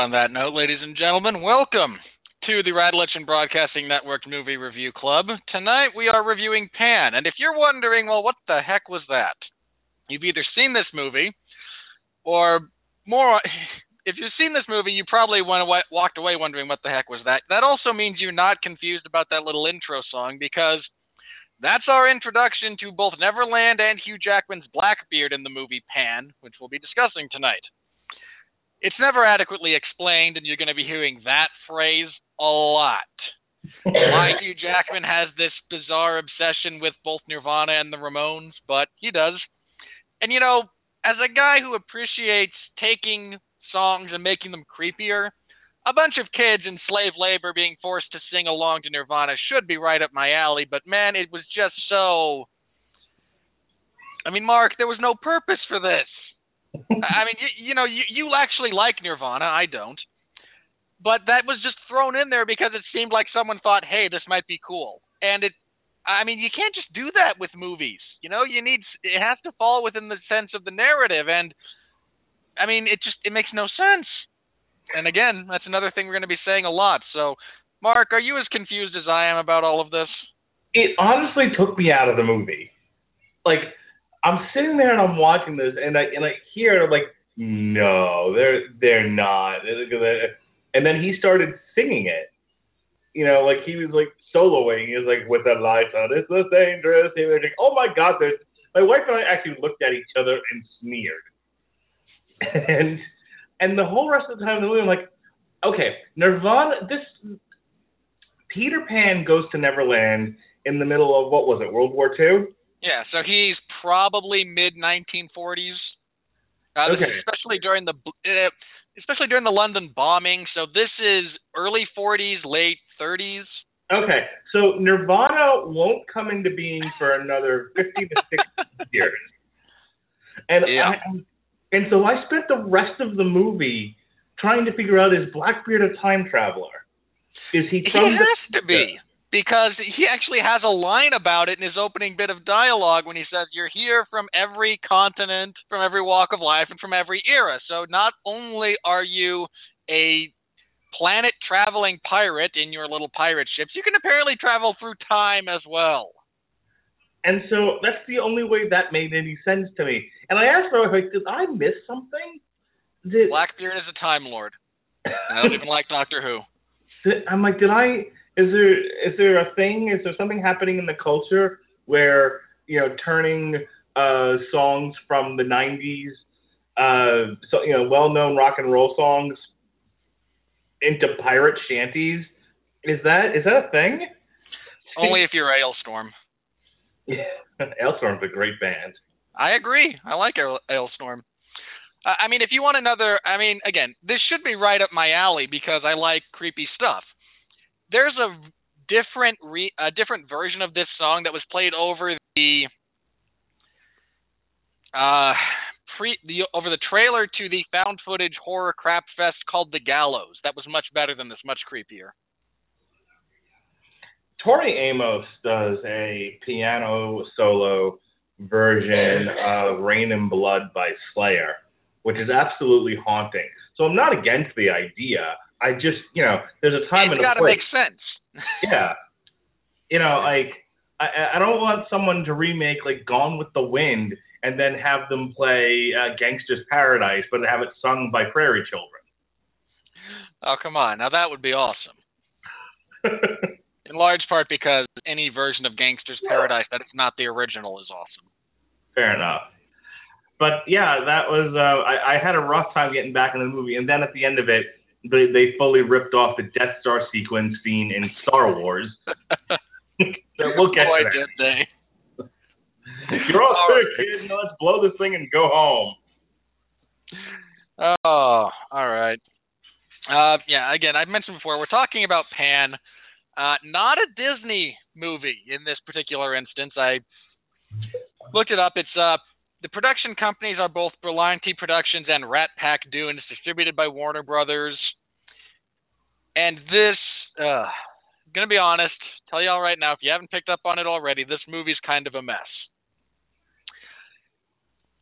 On that note, ladies and gentlemen, welcome to the Radulich Broadcasting Network Movie Review Club. Tonight we are reviewing Pan, and if you're wondering, well, what the heck was that? You've either seen this movie, or more, if you've seen this movie, you probably went away, walked away wondering what the heck was that. That also means you're not confused about that little intro song because that's our introduction to both Neverland and Hugh Jackman's Blackbeard in the movie Pan, which we'll be discussing tonight it's never adequately explained, and you're going to be hearing that phrase a lot. Why Hugh Jackman has this bizarre obsession with both Nirvana and the Ramones, but he does. And you know, as a guy who appreciates taking songs and making them creepier, a bunch of kids in slave labor being forced to sing along to Nirvana should be right up my alley, but man, it was just so. I mean, Mark, there was no purpose for this. I mean, you, you know, you you actually like Nirvana. I don't. But that was just thrown in there because it seemed like someone thought, "Hey, this might be cool." And it I mean, you can't just do that with movies. You know, you need it has to fall within the sense of the narrative and I mean, it just it makes no sense. And again, that's another thing we're going to be saying a lot. So, Mark, are you as confused as I am about all of this? It honestly took me out of the movie. Like I'm sitting there and I'm watching this, and I and I hear it. I'm like, no, they're they're not. And then he started singing it. You know, like he was like soloing. He was like, with the lights on, it's so dangerous. He was like, oh my god, there's. My wife and I actually looked at each other and sneered. And and the whole rest of the time in the movie, I'm like, okay, Nirvana. This Peter Pan goes to Neverland in the middle of what was it, World War II? Yeah, so he's probably mid 1940s. Uh, Okay. especially during the uh, especially during the London bombing. So this is early 40s, late 30s. Okay, so Nirvana won't come into being for another 50 to 60 years. And Yeah. I, and so I spent the rest of the movie trying to figure out is Blackbeard a time traveler? Is he He has to be because he actually has a line about it in his opening bit of dialogue when he says, "You're here from every continent, from every walk of life, and from every era." So not only are you a planet traveling pirate in your little pirate ships, you can apparently travel through time as well. And so that's the only way that made any sense to me. And I asked my wife, like, did I miss something? Did, Blackbeard is a time lord. I don't even like Doctor Who. I'm like, did I? Is there is there a thing? Is there something happening in the culture where you know turning uh, songs from the '90s, uh, so you know, well-known rock and roll songs into pirate shanties? Is that is that a thing? Only if you're Alestorm. Yeah, Alestorm's a great band. I agree. I like Ail- Alestorm. Uh, I mean, if you want another, I mean, again, this should be right up my alley because I like creepy stuff. There's a different re- a different version of this song that was played over the uh pre the over the trailer to the found footage horror crap fest called The Gallows. That was much better than this, much creepier. Tori Amos does a piano solo version of Raining Blood by Slayer, which is absolutely haunting. So I'm not against the idea. I just, you know, there's a time it's and a place. It's got to make sense. yeah. You know, like I, I don't want someone to remake like Gone with the Wind and then have them play uh, Gangster's Paradise, but have it sung by Prairie Children. Oh come on, now that would be awesome. In large part because any version of Gangster's Paradise that is not the original is awesome. Fair enough. But yeah, that was uh, I, I had a rough time getting back in the movie, and then at the end of it, they they fully ripped off the Death Star sequence scene in Star Wars. we'll get Boy, did they. You're all All good, right. kid. Now let's blow this thing and go home. Oh, all right. Uh, yeah, again, I mentioned before, we're talking about Pan, uh, not a Disney movie in this particular instance. I looked it up. It's uh, the production companies are both Berlanti Productions and Rat Pack Dunes, distributed by Warner Brothers. And this, uh, I'm gonna be honest, tell y'all right now, if you haven't picked up on it already, this movie's kind of a mess.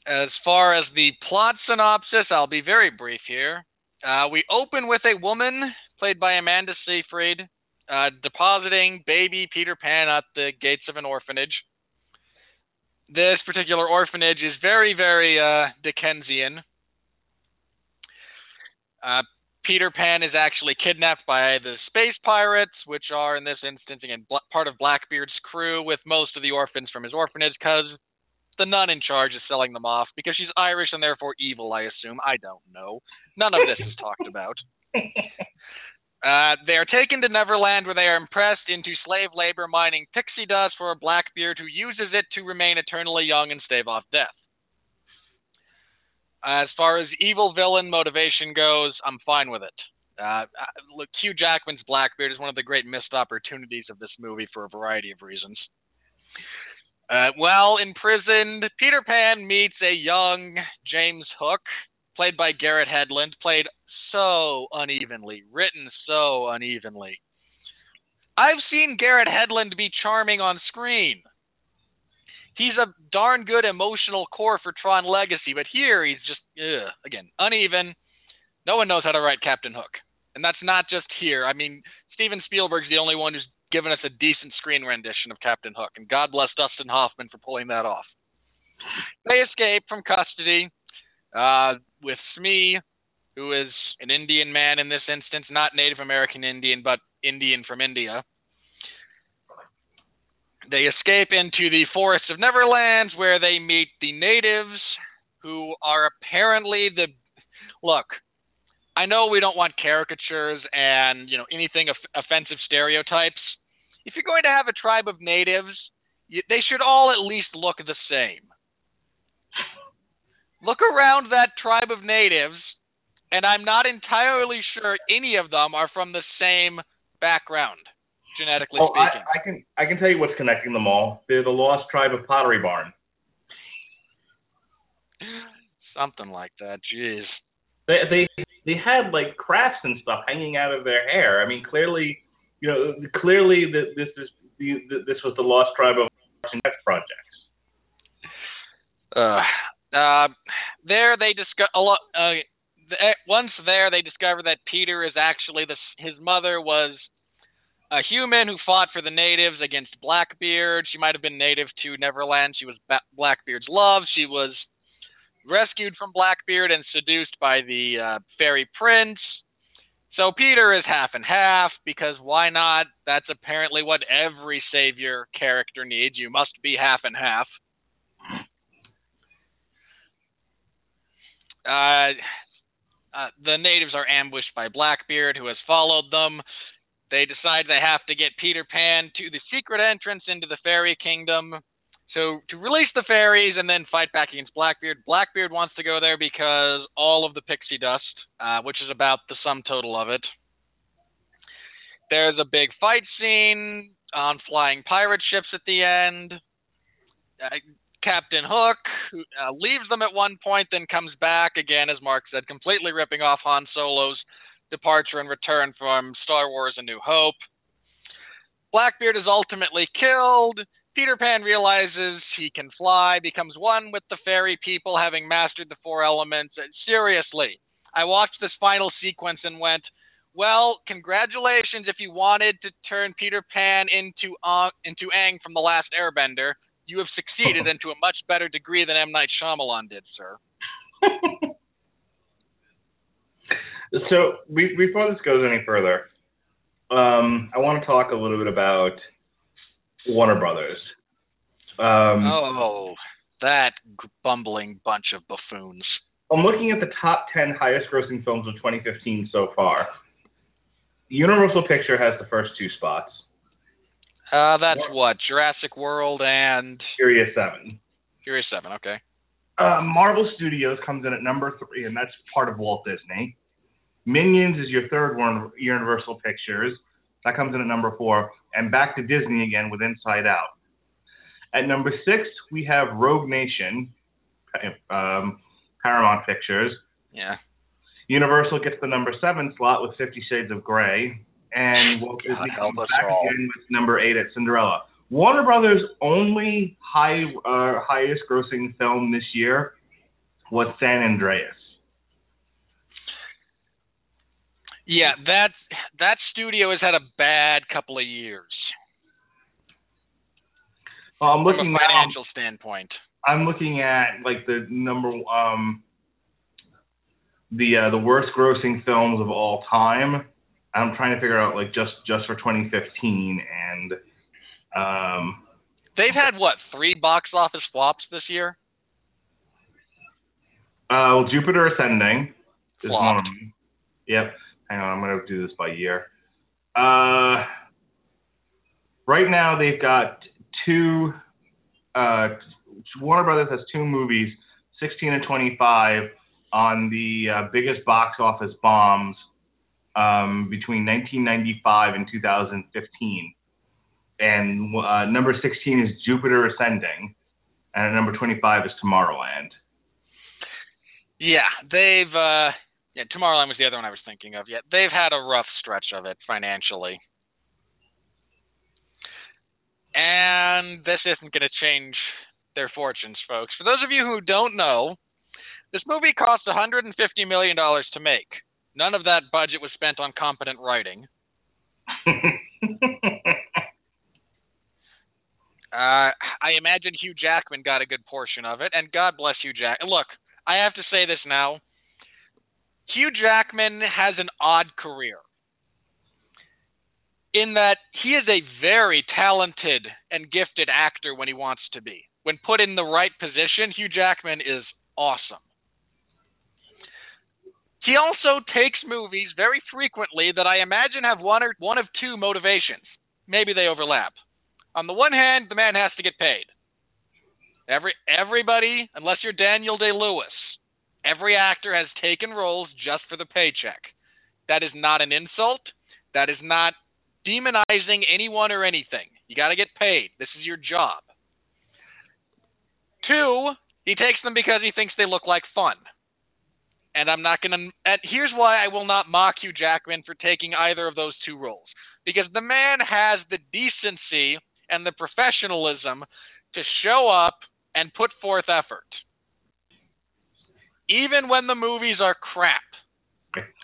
As far as the plot synopsis, I'll be very brief here. Uh, we open with a woman played by Amanda Seyfried uh, depositing baby Peter Pan at the gates of an orphanage. This particular orphanage is very, very uh, Dickensian. Peter Pan is actually kidnapped by the space pirates, which are, in this instance, again, bl- part of Blackbeard's crew, with most of the orphans from his orphanage, because the nun in charge is selling them off because she's Irish and therefore evil, I assume. I don't know. None of this is talked about. Uh, they are taken to Neverland where they are impressed into slave labor mining pixie dust for a Blackbeard who uses it to remain eternally young and stave off death. As far as evil villain motivation goes, I'm fine with it. Uh, look, Hugh Jackman's Blackbeard is one of the great missed opportunities of this movie for a variety of reasons. Uh, while imprisoned, Peter Pan meets a young James Hook, played by Garrett Hedlund, played so unevenly, written so unevenly. I've seen Garrett Hedlund be charming on screen. He's a darn good emotional core for Tron Legacy, but here he's just, ugh, again, uneven. No one knows how to write Captain Hook. And that's not just here. I mean, Steven Spielberg's the only one who's given us a decent screen rendition of Captain Hook, and God bless Dustin Hoffman for pulling that off. They escape from custody uh, with Smee, who is an Indian man in this instance, not Native American Indian, but Indian from India. They escape into the forests of Neverlands, where they meet the natives, who are apparently the. Look, I know we don't want caricatures and you know anything off- offensive stereotypes. If you're going to have a tribe of natives, you, they should all at least look the same. Look around that tribe of natives, and I'm not entirely sure any of them are from the same background, genetically Oh, speaking. I, I can I can tell you what's connecting them all. They're the lost tribe of Pottery Barn. Something like that. Jeez. They they they had like crafts and stuff hanging out of their hair. I mean, clearly, you know, clearly that this is the this was the lost tribe of projects. Uh, uh, there they discover a lot. Uh, once there, they discover that Peter is actually the his mother was a human who fought for the natives against Blackbeard. She might have been native to Neverland. She was ba- Blackbeard's love. She was rescued from Blackbeard and seduced by the uh, fairy prince. So Peter is half and half because why not? That's apparently what every savior character needs. You must be half and half. Uh, uh, the natives are ambushed by Blackbeard, who has followed them. They decide they have to get Peter Pan to the secret entrance into the fairy kingdom. So to release the fairies and then fight back against Blackbeard. Blackbeard wants to go there because all of the pixie dust, uh, which is about the sum total of it. There's a big fight scene on flying pirate ships at the end. Uh, Captain Hook uh, leaves them at one point, then comes back again, as Mark said, completely ripping off Han Solo's departure and return from Star Wars: A New Hope. Blackbeard is ultimately killed. Peter Pan realizes he can fly, becomes one with the fairy people, having mastered the four elements. And seriously, I watched this final sequence and went, "Well, congratulations if you wanted to turn Peter Pan into uh, into Aang from the Last Airbender." You have succeeded and to a much better degree than M. Night Shyamalan did, sir. So be, before this goes any further, um, I want to talk a little bit about Warner Brothers. Um, oh, that bumbling bunch of buffoons. I'm looking at the top 10 highest grossing films of 2015 so far. Universal Picture has the first two spots. Uh, that's what Jurassic World and Furious 7. Furious Seven. Okay. Uh, Marvel Studios comes in at number three, and that's part of Walt Disney. Minions is your third one, Universal Pictures. That comes in at number four. And back to Disney again with Inside Out. At number six, we have Rogue Nation, um, Paramount Pictures. Yeah. Universal gets the number seven slot with Fifty Shades of Grey. And Walt God Disney comes back all. again with number eight at Cinderella. Warner Brothers' only high uh, highest grossing film this year was San Andreas. Yeah, that that studio has had a bad couple of years Well, I'm looking from a now, financial standpoint. I'm looking at like the number um the uh, the worst grossing films of all time. I'm trying to figure out like just just for 2015 and um They've had what three box office flops this year? uh well, Jupiter Ascending is Flopped. one. Yep. Hang on, I'm gonna do this by year. Uh right now they've got two uh Warner Brothers has two movies, 16 and 25 on the uh, biggest box office bombs um, between 1995 and 2015. And uh, number 16 is Jupiter Ascending, and number 25 is Tomorrowland. Yeah, they've uh yeah, Tomorrowland was the other one I was thinking of. Yeah, they've had a rough stretch of it financially. And this isn't going to change their fortunes, folks. For those of you who don't know, this movie cost 150 million dollars to make. None of that budget was spent on competent writing. Uh, I imagine Hugh Jackman got a good portion of it, and God bless Hugh Jack. Look, I have to say this now. Hugh Jackman has an odd career in that he is a very talented and gifted actor when he wants to be. When put in the right position, Hugh Jackman is awesome. He also takes movies very frequently that I imagine have one or one of two motivations. Maybe they overlap. On the one hand, the man has to get paid. Every everybody, unless you're Daniel Day Lewis, every actor has taken roles just for the paycheck. That is not an insult. That is not demonizing anyone or anything. You got to get paid. This is your job. Two, he takes them because he thinks they look like fun. And I'm not going to. And here's why I will not mock you, Jackman for taking either of those two roles. Because the man has the decency and the professionalism to show up and put forth effort. Even when the movies are crap.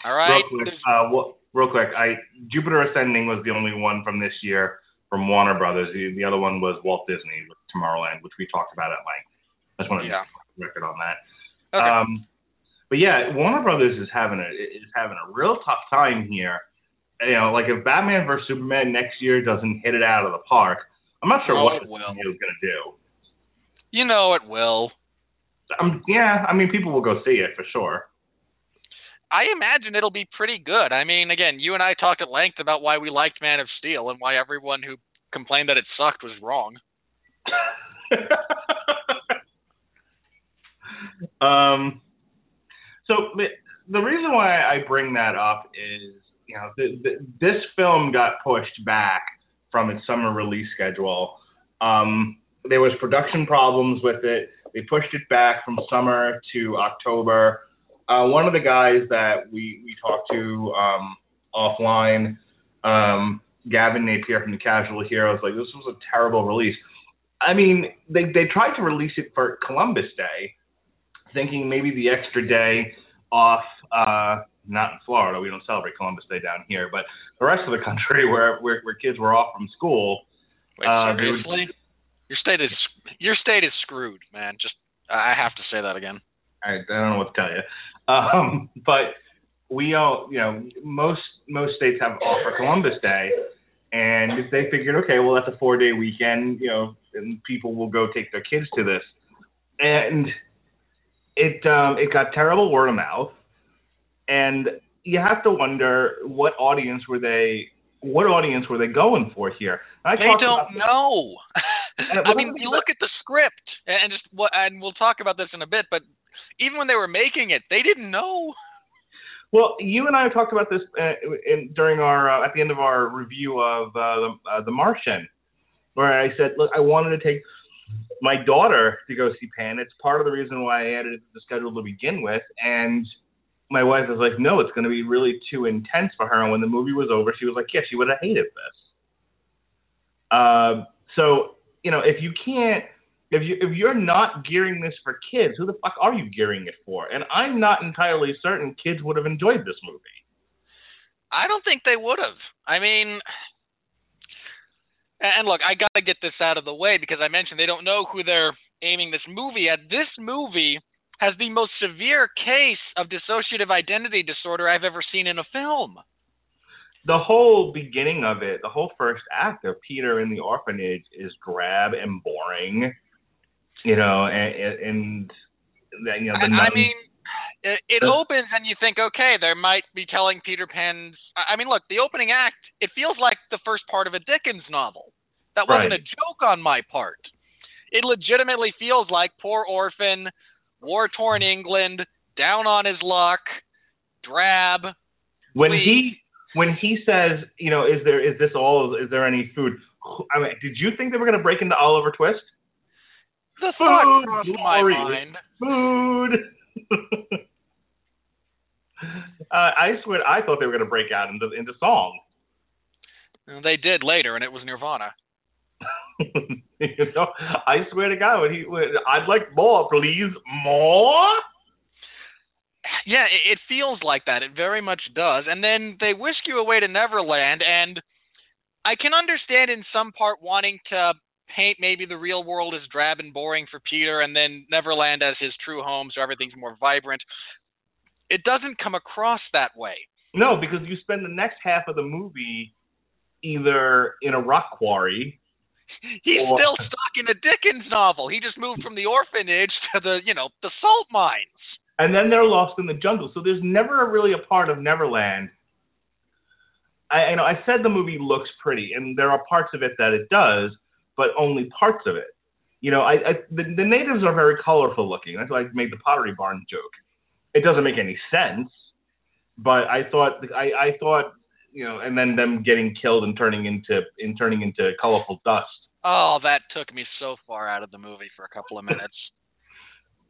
All right? Real quick, uh, well, real quick, I Jupiter Ascending was the only one from this year from Warner Brothers. The, the other one was Walt Disney with Tomorrowland, which we talked about at length. I just want to Yeah. record on that. Okay. Um, but yeah, Warner Brothers is having a is having a real tough time here. You know, like if Batman vs Superman next year doesn't hit it out of the park, I'm not sure Oh, what it is going to do. you know it will. Um, yeah, I mean, people will go see it for sure. I imagine it'll be pretty good. I mean, again, you and I talked at length about why we liked Man of Steel and why everyone who complained that it sucked was wrong. um, so the, reason why I bring that up is, you know, the, the, this film got pushed back from its summer release schedule. Um, there was production problems with it. They pushed it back from summer to October. Uh, one of the guys that we we talked to um, offline, um, Gavin Napier from the Casual Heroes, like this was a terrible release. I mean, they they tried to release it for Columbus Day, thinking maybe the extra day off. Uh, not in Florida, we don't celebrate Columbus Day down here, but the rest of the country where where, where kids were off from school. Wait, Uh, seriously? Your state is your state is screwed, man. Just I have to say that again. I, I don't know what to tell you. Um, but we all, you know, most most states have off for Columbus Day, and they figured, okay, well that's a four day weekend, you know, and people will go take their kids to this, and it um, it got terrible word of mouth, and you have to wonder what audience were they. What audience were they going for here? I They don't know. I mean, you look at the script and just what, and we'll talk about this in a bit. But even when they were making it, they didn't know. Well, you and I talked about this uh, in, during our uh, at the end of our review of uh, the, uh, the Martian, where I said, look, I wanted to take my daughter to go see Pan. It's part of the reason why I added it to the schedule to begin with, and my wife was like, no, it's going to be really too intense for her. And when the movie was over, she was like, yeah, she would have hated this. Uh, so you know, if you can't if you if you're not gearing this for kids, who the fuck are you gearing it for? And I'm not entirely certain kids would have enjoyed this movie. I don't think they would have. I mean, and look, I got to get this out of the way because I mentioned they don't know who they're aiming this movie at. This movie has the most severe case of dissociative identity disorder I've ever seen in a film. The whole beginning of it, the whole first act of Peter in the orphanage is drab and boring, you know, and, and and, you know the I, I mean, it, it The- opens and you think, okay, there might be telling Peter Pan's. I I mean, look, the opening act, it feels like the first part of a Dickens novel. That wasn't Right. a joke on my part. It legitimately feels like poor orphan, war torn England, down on his luck, drab. when he when he says, you know, is there is this all is there any food? I mean, did you think they were going to break into Oliver Twist? The thought Food, crossed my mind. Food. uh, I swear, I thought they were going to break out into into song. They did later, and it was Nirvana. you know, I swear to God, when he, when, I'd like more, please, more. Yeah, it, it feels like that. It very much does. And then they whisk you away to Neverland, and I can understand in some part wanting to paint maybe the real world as drab and boring for Peter, and then Neverland as his true home, so everything's more vibrant. It doesn't come across that way. No, because you spend the next half of the movie either in a rock quarry. He's Or- still stuck in a Dickens novel. He just moved from the orphanage to the, you know, the salt mines. and then they're lost in the jungle. So there's never really a part of Neverland. I, you know, I said the movie looks pretty, and there are parts of it that it does, but only parts of it. You know, I, I the, the natives are very colorful looking. That's why I made the Pottery Barn joke. It doesn't make any sense, but I thought I, I thought you know, and then them getting killed and turning into in turning into colorful dust. Oh, that took me so far out of the movie for a couple of minutes.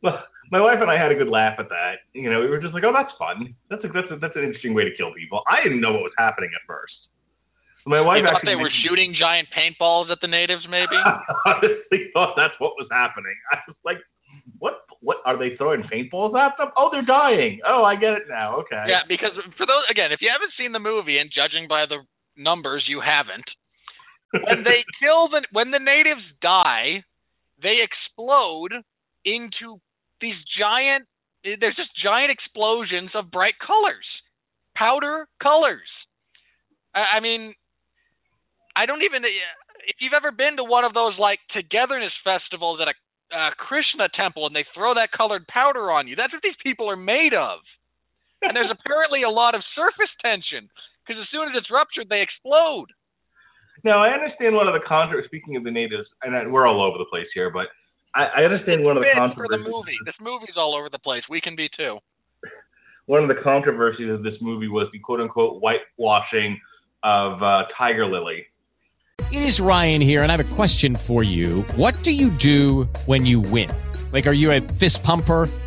Well, my wife and I had a good laugh at that. You know, we were just like, "Oh, that's fun. That's a, that's a, that's an interesting way to kill people." I didn't know what was happening at first. My wife you thought they were shooting giant paintballs at the natives, maybe? I honestly thought that's what was happening. I was like, "What? What are they throwing paintballs at them? Oh, they're dying. Oh, I get it now. Okay." Yeah, because for those again, if you haven't seen the movie and judging by the numbers, you haven't. When they kill the when the natives die, they explode into these giant. There's just giant explosions of bright colors, powder colors. I, I mean, I don't even. If you've ever been to one of those like togetherness festivals at a uh, Krishna temple and they throw that colored powder on you, that's what these people are made of and there's apparently a lot of surface tension because as soon as it's ruptured, they explode. Now I understand one of the controversies. Speaking of the natives, and I- we're all over the place here, but I, I understand one of the Fits for the movie. This movie's all over the place. We can be too. One of the controversies of this movie was the quote unquote whitewashing of uh, Tiger Lily. It is Ryan here, and I have a question for you. What do you do when you win? Like, are you a fist pumper?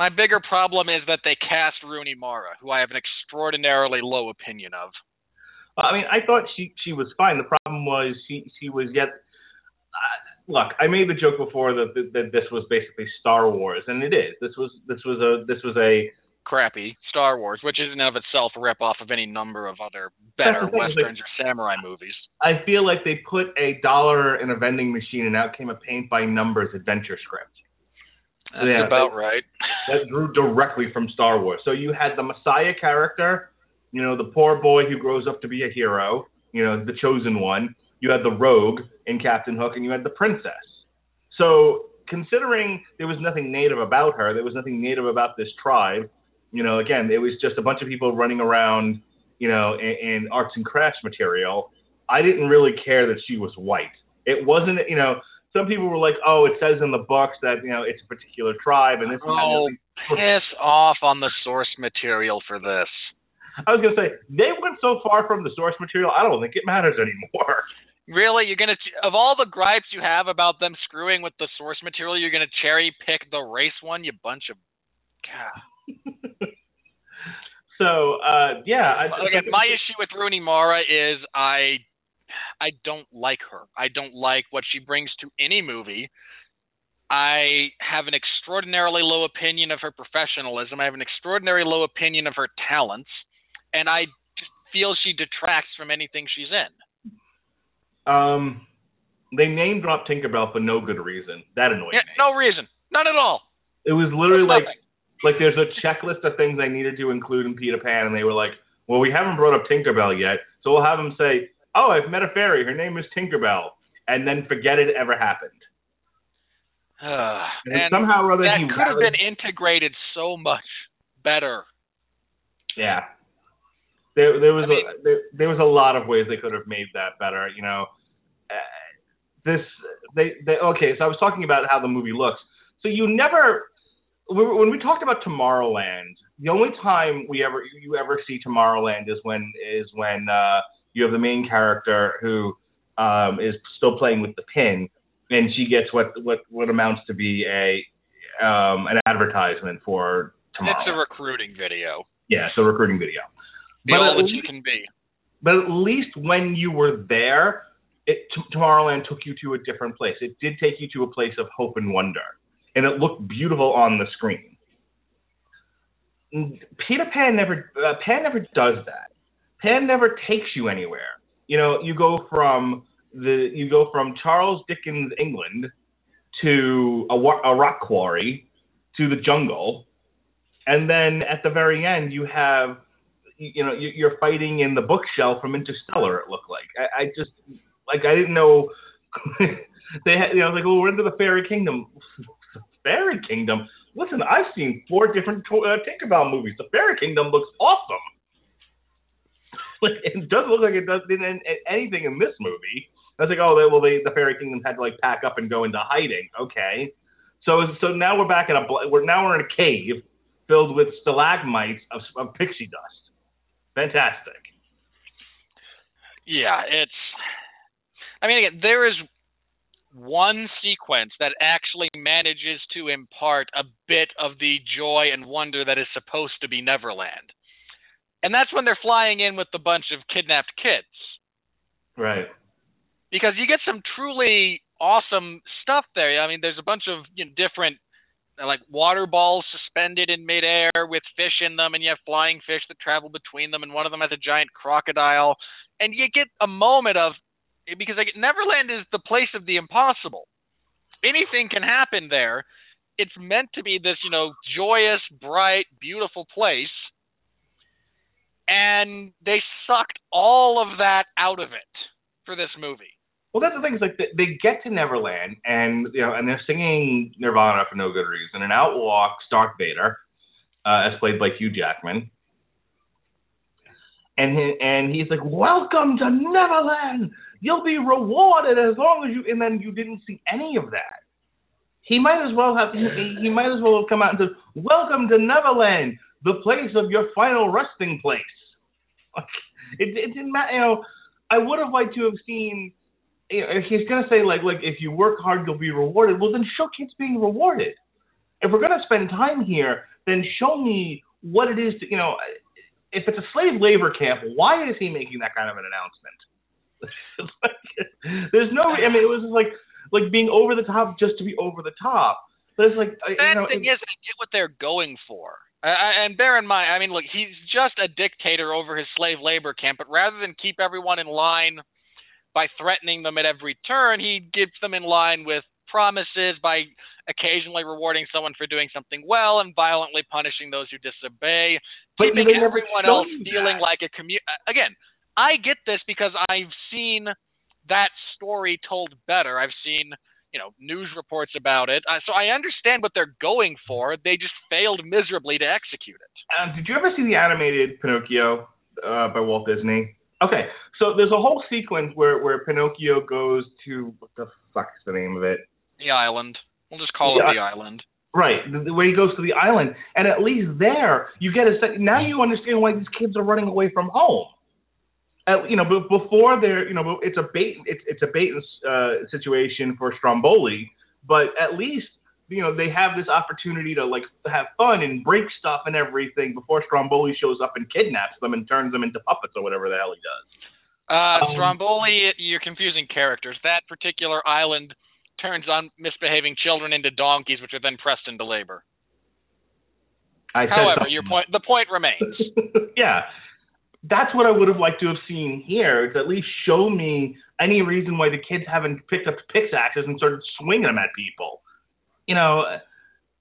My bigger problem is that they cast Rooney Mara, who I have an extraordinarily low opinion of. I mean, I thought she she was fine. The problem was she she was yet. Uh, look, I made the joke before that, that that this was basically Star Wars, and it is. This was this was a this was a Crappy Star Wars, which is in and of itself a rip off of any number of other better That's the thing, is westerns or samurai movies. I feel like they put a dollar in a vending machine and out came a paint by numbers adventure script. That's Yeah, about that- right. That drew directly from Star Wars. So you had the Messiah character, you know, the poor boy who grows up to be a hero, you know, the chosen one. You had the rogue in Captain Hook, and you had the princess. So considering there was nothing native about her, there was nothing native about this tribe. You know, again, it was just a bunch of people running around, you know, in, in arts and crafts material. I didn't really care that she was white. It wasn't, you know, some people were like, "Oh, it says in the books that you know it's a particular tribe," and this. and that, and Oh, piss off on the source material for this. I was gonna say they went so far from the source material. I don't think it matters anymore. Really, you're gonna of all the gripes you have about them screwing with the source material, you're gonna cherry pick the race one, you bunch of. God. So uh, yeah, I, Again, my issue with Rooney Mara is I, I don't like her. I don't like what she brings to any movie. I have an extraordinarily low opinion of her professionalism. I have an extraordinarily low opinion of her talents, and I feel she detracts from anything she's in. um, they name dropped Tinkerbell for no good reason. That annoyed Yeah, me. no reason, none at all. It was literally like Nothing. like there's a checklist of things they needed to include in Peter Pan, and they were like, "Well, we haven't brought up Tinkerbell yet, so we'll have them say, oh, I've met a fairy. Her name is Tinkerbell,' and then forget it ever happened." Uh, And and somehow or other that he could have been integrated so much better. Yeah. There, there was I mean- a there, there was a lot of ways they could have made that better. You know, uh, this they they okay. So I was talking about how the movie looks. So you never when when we talked about Tomorrowland, the only time we ever you ever see Tomorrowland is when is when uh, you have the main character who um, is still playing with the pin, and she gets what what what amounts to be a um, an advertisement for Tomorrowland. It's a recruiting video. Yeah, it's a recruiting video. The But all at that least- you can be. But at least when you were there, it, T- Tomorrowland took you to a different place. It did take you to a place of hope and wonder, and it looked beautiful on the screen. Peter Pan never uh, Pan never does that. Pan never takes you anywhere. You know, you go from the you go from Charles Dickens England to a, a rock quarry to the jungle, and then at the very end you have you know you- you're fighting in the bookshelf from Interstellar. It looked like I, I just like I didn't know they had you know like oh we're into the fairy kingdom. fairy kingdom. Listen, I've seen four different uh, Tinkerbell movies. The fairy kingdom looks awesome. Like, it doesn't look like it does in, in, in anything in this movie. I was like, oh, they, well, they, the fairy kingdom had to like pack up and go into hiding. Okay, so so now we're back in a we're now we're in a cave filled with stalagmites of, of pixie dust. Fantastic. Yeah, it's. I mean, again, there is one sequence that actually manages to impart a bit of the joy and wonder that is supposed to be Neverland. And that's when they're flying in with a bunch of kidnapped kids. Right. Because you get some truly awesome stuff there. I mean, there's a bunch of you know, different like water balls suspended in midair with fish in them, and you have flying fish that travel between them, and one of them has a giant crocodile. And you get a moment of because like Neverland is the place of the impossible. Anything can happen there. It's meant to be this, you know, joyous, bright, beautiful place. And they sucked all of that out of it for this movie. Well, that's the thing. Is like they, get to Neverland, and you know, and they're singing Nirvana for no good reason, and out walks Darth Vader, uh, as played by Hugh Jackman, and he, and he's like, "Welcome to Neverland. You'll be rewarded as long as you." And then you didn't see any of that. He might as well have. He, he might as well have come out and said, "Welcome to Neverland, the place of your final resting place." It, it didn't matter. You know, I would have liked to have seen you know, if he's gonna say like like if you work hard you'll be rewarded, well then show kids being rewarded. If we're gonna spend time here, then show me what it is to you know if it's a slave labor camp, why is he making that kind of an announcement? Like, there's no I mean it was like like being over the top just to be over the top. But it's like I- That you know, thing it- is, I get what they're going for. Uh, and bear in mind, I mean, look, he's just a dictator over his slave labor camp, but rather than keep everyone in line by threatening them at every turn, he keeps them in line with promises by occasionally rewarding someone for doing something well and violently punishing those who disobey, But keeping everyone else feeling that. like a commu Again, I get this because I've seen that story told better. I've seen you know news reports about it, uh, so I understand what they're going for. They just failed miserably to execute it. Um, did you ever see the animated Pinocchio uh, by Walt Disney? Okay, so there's a whole sequence where where Pinocchio goes to what the fuck's the name of it? The island. We'll just call Yeah. it the island. Right, the, the way he goes to the island, and at least there you get a now you understand why these kids are running away from home. Uh, you know, but before they're you know it's a bait it's it's a bait uh, situation for Stromboli, but at least you know they have this opportunity to like have fun and break stuff and everything before Stromboli shows up and kidnaps them and turns them into puppets or whatever the hell he does. Uh, Um, Stromboli, you're confusing characters. That particular island turns on misbehaving children into donkeys, which are then pressed into labor. I However, your point the point remains. yeah. That's what I would have liked to have seen here. To at least show me any reason why the kids haven't picked up pickaxes and started swinging them at people. You know,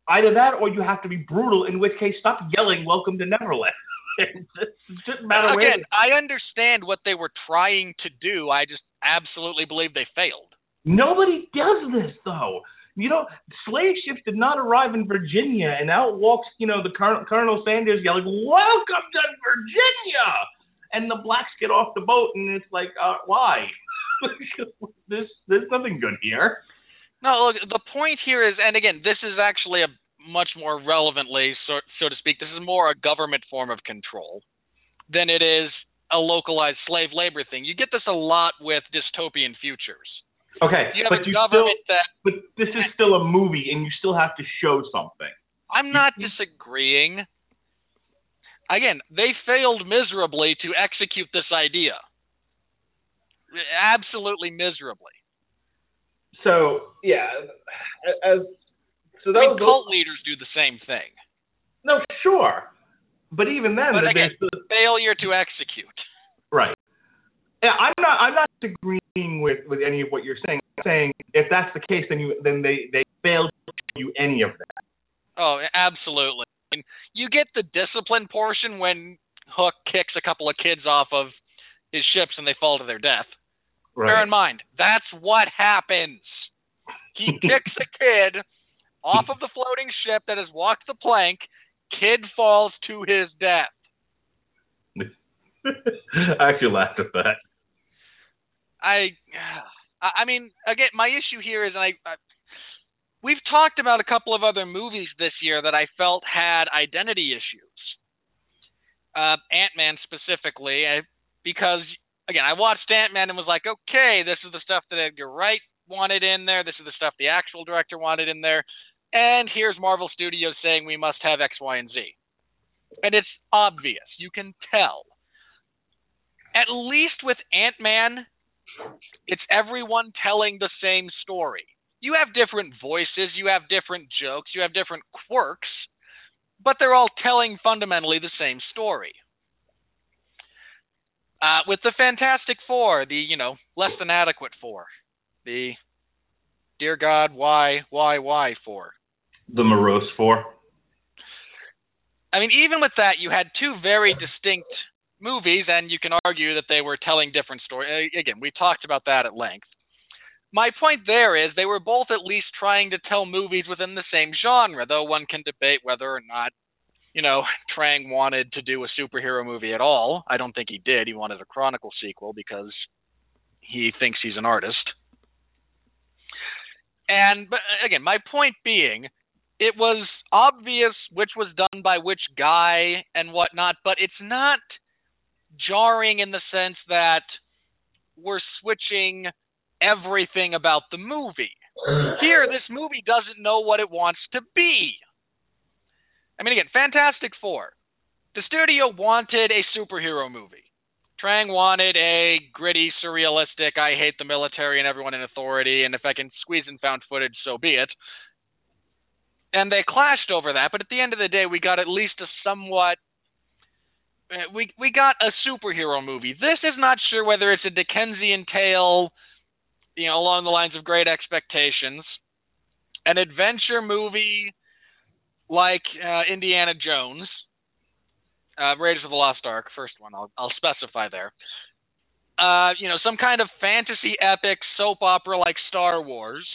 either that or you have to be brutal. In which case, stop yelling "Welcome to Neverland." it doesn't matter. Again, I understand what they were trying to do. I just absolutely believe they failed. Nobody does this though. You know, slave ships did not arrive in Virginia, and out walks, you know, the Colonel, Colonel Sanders yelling, "Welcome to Virginia!" And the blacks get off the boat, and it's like, uh, why? there's there's nothing good here. No, look, the point here is, and again, this is actually a much more relevantly, so, so to speak, this is more a government form of control than it is a localized slave labor thing. You get this a lot with dystopian futures. Okay, You but you still, that but this is still a movie, and you still have to show something. I'm not disagreeing. Again, they failed miserably to execute this idea. Absolutely miserably. So yeah, as so I mean, cult leaders do the same thing. no sure, but even then, But there's again, the, failure to execute. right. Yeah, I'm not. I'm not disagreeing with with any of what you're saying. I'm saying if that's the case, then you then they they failed to show you any of that. Oh, absolutely. And you get the discipline portion when Hook kicks a couple of kids off of his ships and they fall to their death. Bear in mind, that's what happens. He kicks a kid off of the floating ship that has walked the plank. Kid falls to his death. I actually laughed at that. I, I mean, again, my issue here is, and I, I, we've talked about a couple of other movies this year that I felt had identity issues. Uh, Ant Man specifically, I, because again, I watched Ant Man and was like, okay, this is the stuff that Edgar Wright wanted in there. This is the stuff the actual director wanted in there. And here's Marvel Studios saying we must have X, Y, and Z. And it's obvious. You can tell. At least with Ant Man, it's everyone telling the same story. You have different voices, you have different jokes, you have different quirks, but they're all telling fundamentally the same story. Uh, with the Fantastic Four, the you know less than adequate four, the dear God, why, why, why four. The morose four. I mean, even with that, you had two very distinct movies, and you can argue that they were telling different stories. Uh, again, we talked about that at length. My point there is they were both at least trying to tell movies within the same genre, though one can debate whether or not, you know, Trank wanted to do a superhero movie at all. I don't think he did. He wanted a Chronicle sequel because he thinks he's an artist. And but uh, again, my point being, it was obvious which was done by which guy and whatnot, but it's not jarring in the sense that we're switching everything about the movie. Here, this movie doesn't know what it wants to be. I mean, again, Fantastic Four. The studio wanted a superhero movie. Trank wanted a gritty, surrealistic, I hate the military and everyone in authority, and if I can squeeze in found footage, so be it. And they clashed over that, but at the end of the day, we got at least a somewhat we we got a superhero movie. This is not sure whether it's a Dickensian tale, you know, along the lines of Great Expectations, an adventure movie like uh, Indiana Jones, uh, Raiders of the Lost Ark, first one. I'll I'll specify there. Uh, you know, some kind of fantasy epic soap opera like Star Wars,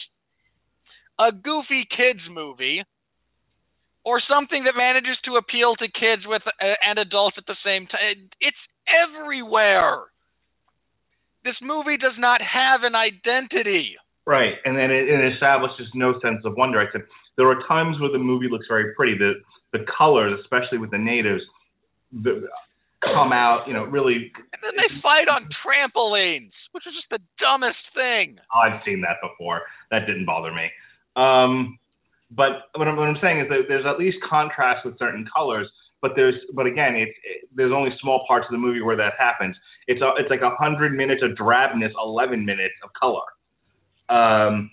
a goofy kids movie, or something that manages to appeal to kids with uh, and adults at the same time. It's everywhere. This movie does not have an identity. Right, and then it, it establishes no sense of wonder. I said there are times where the movie looks very pretty. The the colors, especially with the natives, the, come out, you know, really. And then they fight on trampolines, which is just the dumbest thing. I've seen that before. That didn't bother me. Um, but what I'm, what I'm saying is that there's at least contrast with certain colors. But there's, but again, it's it, there's only small parts of the movie where that happens. It's a, it's like a hundred minutes of drabness, eleven minutes of color. Um,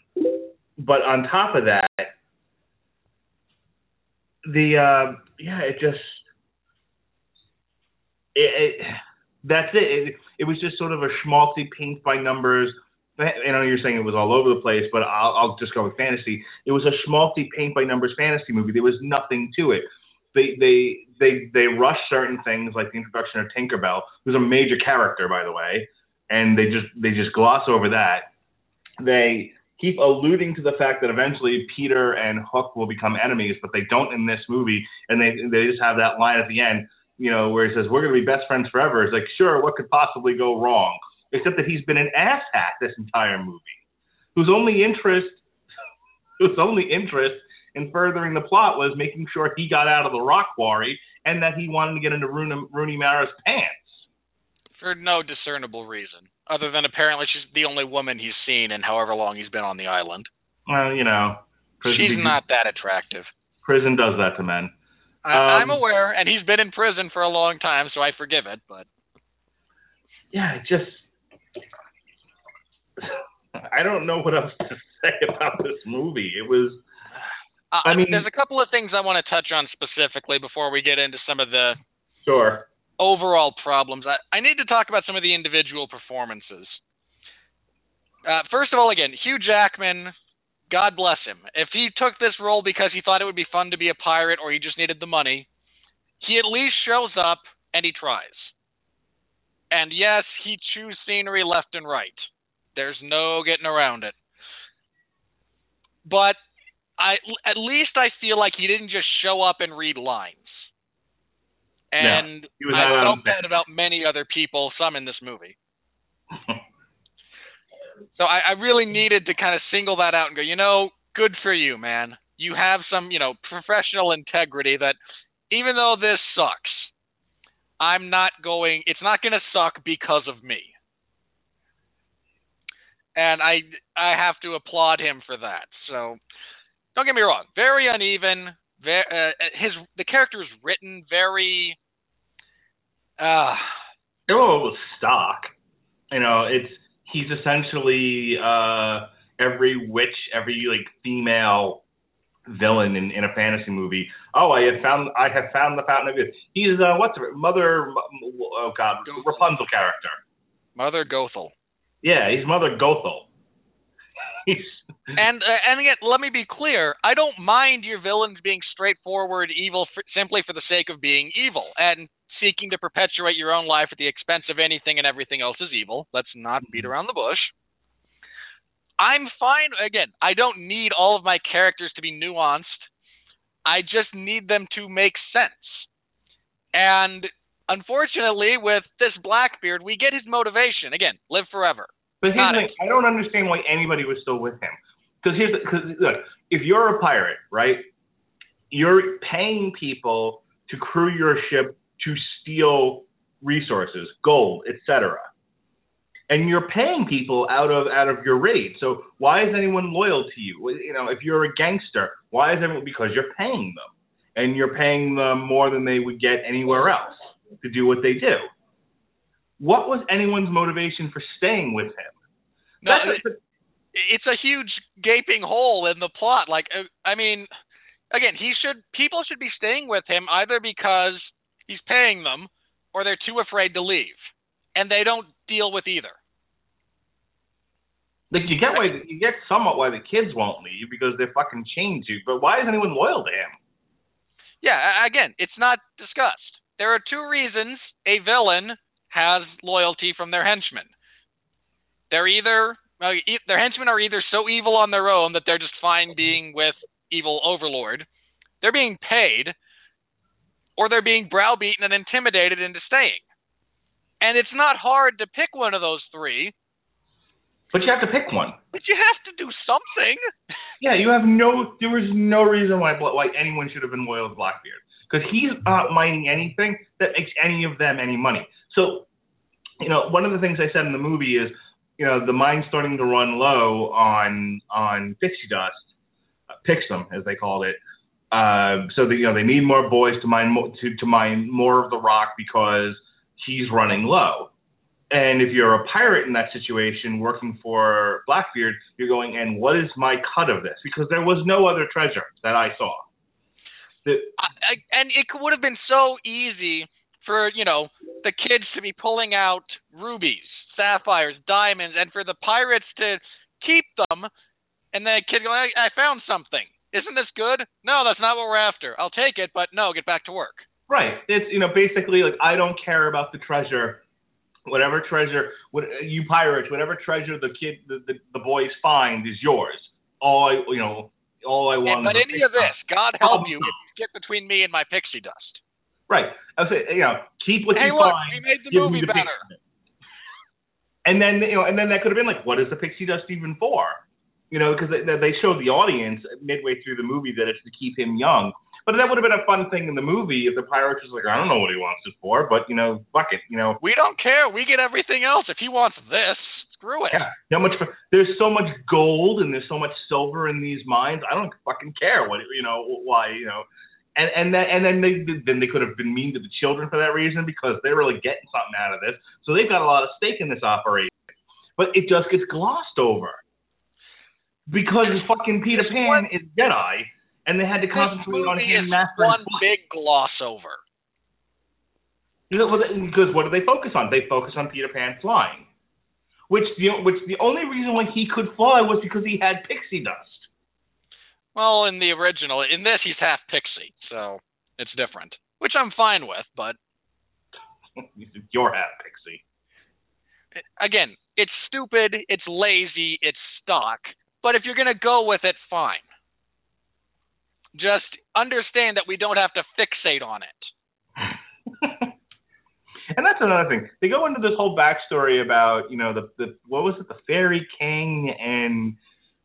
but on top of that, the uh, yeah, it just it, it that's it. it. It was just sort of a schmaltzy paint by numbers. I know you're saying it was all over the place, but I'll, I'll just go with fantasy. It was a schmaltzy paint by numbers fantasy movie. There was nothing to it. They they they they rush certain things like the introduction of Tinkerbell, who's a major character by the way, and they just they just gloss over that. They keep alluding to the fact that eventually Peter and Hook will become enemies, but they don't in this movie, and they they just have that line at the end, you know, where he says we're going to be best friends forever. It's like sure, what could possibly go wrong? Except that he's been an asshat this entire movie, whose only interest, whose only interest in furthering the plot was making sure he got out of the rock quarry and that he wanted to get into Rooney, Rooney Mara's pants. For no discernible reason, other than apparently she's the only woman he's seen in however long he's been on the island. Well, you know, She's not that attractive. Prison does that to men. I, I'm Um, aware, and he's been in prison for a long time, so I forgive it. But Yeah, it just. I don't know what else to say about this movie. It was. uh, I mean- there's a couple of things I want to touch on specifically before we get into some of the Sure. overall problems. I, I need to talk about some of the individual performances. Uh, first of all, again, Hugh Jackman, God bless him. If he took this role because he thought it would be fun to be a pirate or he just needed the money, he at least shows up and he tries. And yes, he chews scenery left and right. There's no getting around it. But I at least I feel like he didn't just show up and read lines. And he was I felt that about many other people, some in this movie. so I, I really needed to kind of single that out and go, you know, good for you, man. You have some, you know, professional integrity that even though this sucks, I'm not going it's not going to suck because of me. And I I have to applaud him for that. So don't get me wrong, very uneven. Very, uh, his the character is written very uh They're stock. You know, it's he's essentially uh every witch, every like female villain in, in a fantasy movie. Oh, I have found I have found the fountain of youth. He's uh what's her mother oh god, Rapunzel character. Mother Gothel. Yeah, he's Mother Gothel. And uh, and again, let me be clear. I don't mind your villains being straightforward evil for, simply for the sake of being evil and seeking to perpetuate your own life at the expense of anything and everything else is evil. Let's not beat around the bush. I'm fine. Again, I don't need all of my characters to be nuanced. I just need them to make sense. And unfortunately, with this Blackbeard, we get his motivation. Again, live forever. But here's the thing, I don't understand why anybody was still with him. Because here's because look, if you're a pirate, right, you're paying people to crew your ship to steal resources, gold, etc. And you're paying people out of out of your raid. So why is anyone loyal to you? You know, if you're a gangster, why is everyone? Because you're paying them, and you're paying them more than they would get anywhere else to do what they do. What was anyone's motivation for staying with him? No, That's- it's a huge gaping hole in the plot. Like, uh, I mean, again, he should people should be staying with him either because he's paying them or they're too afraid to leave, and they don't deal with either. Like you get why you get somewhat why the kids won't leave because they're fucking chained to. But why is anyone loyal to him? Yeah, again, it's not discussed. There are two reasons a villain has loyalty from their henchmen. They're either uh, e- their henchmen are either so evil on their own that they're just fine being with evil overlord. They're being paid, or they're being browbeaten and intimidated into staying. And it's not hard to pick one of those three, But you have to pick one. but you have to do something. Yeah, you have no. There was no reason why why anyone should have been loyal to Blackbeard because he's not mining anything that makes any of them any money. So, you know, one of the things I said in the movie is, you know, the mine's starting to run low on on pixie dust, uh, pixum as they called it. Uh, so that you know they need more boys to mine mo- to to mine more of the rock because he's running low. And if you're a pirate in that situation working for Blackbeard, you're going, and what is my cut of this? Because there was no other treasure that I saw. The, I, I, and it would have been so easy for you know the kids to be pulling out rubies, sapphires, diamonds, and for the pirates to keep them, and the kid going, I, I found something. Isn't this good? No, that's not what we're after. I'll take it, but no, get back to work. right. It's you know basically like I don't care about the treasure. Whatever treasure, what you pirates, whatever treasure the kid, the, the, the boys find is yours. All I, you know, all I want. And, but any of this, God help you, get between me and my pixie dust. Right. I was saying, you know, keep what Hey, you look, find. we made the give movie me the better. And then you know, and then that could have been like, what is the pixie dust even for? You know, because they, they showed the audience midway through the movie that it's to keep him young. But that would have been a fun thing in the movie if the pirate was like, I don't know what he wants it for, but you know, fuck it, you know. We don't care. We get everything else. If he wants this, screw it. Yeah, how much? There's so much gold and there's so much silver in these mines. I don't fucking care what you know why you know. And and then and then they then they could have been mean to the children for that reason because they're really getting something out of this. So they've got a lot of stake in this operation. But it just gets glossed over because fucking Peter Pan is Jedi, and they had to concentrate on him mastering one big gloss over. Because what do they focus on? They focus on Peter Pan flying, which the which the only reason why he could fly was because he had pixie dust. Well, in the original, in this he's half pixie, so it's different, which I'm fine with. But you're half pixie. Again, it's stupid, it's lazy, it's stock. But if you're gonna go with it, fine. Just understand that we don't have to fixate on it. And that's another thing. They go into this whole backstory about, you know, the the what was it, the fairy king and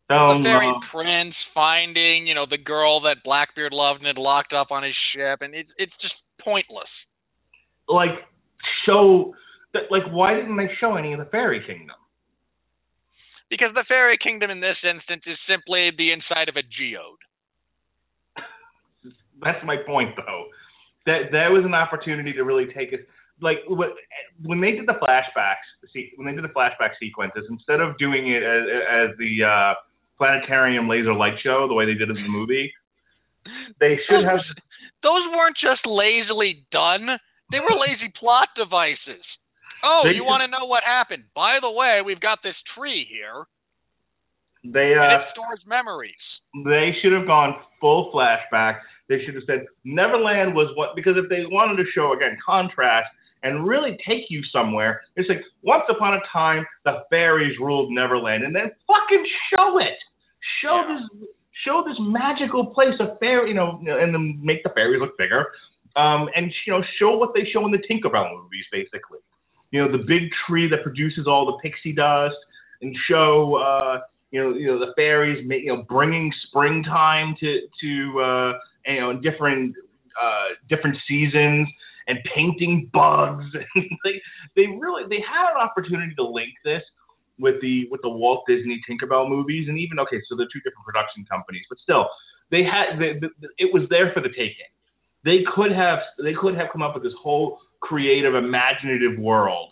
the um, fairy prince finding, you know, the girl that Blackbeard loved and had locked up on his ship, and it's it's just pointless. Like show that, like why didn't they show any of the fairy kingdom? Because the fairy kingdom in this instance is simply the inside of a geode. That's my point, though. That that was an opportunity to really take us like when they did the flashbacks. See, when they did the flashback sequences, instead of doing it as, as the uh, planetarium laser light show, the way they did it in the movie, they should have. Those weren't just lazily done; they were lazy plot devices. Oh, They you want to know what happened? By the way, we've got this tree here, They and uh, it stores memories. they should have gone full flashback. They should have said Neverland was what because if they wanted to show again contrast and really take you somewhere, it's like once upon a time the fairies ruled Neverland, and then fucking show it. Show this show this magical place of fairy, you know, and then make the fairies look bigger. Um, and you know, show what they show in the Tinkerbell movies, basically. You know, the big tree that produces all the pixie dust, and show uh, you know, you know, the fairies, you know, bringing springtime to to uh, you know, different uh, different seasons, and painting bugs. they they really they had an opportunity to link this with the with the Walt Disney Tinkerbell movies, and even okay, so they're two different production companies, but still, they had they, the, it was there for the taking. They could have they could have come up with this whole creative, imaginative world.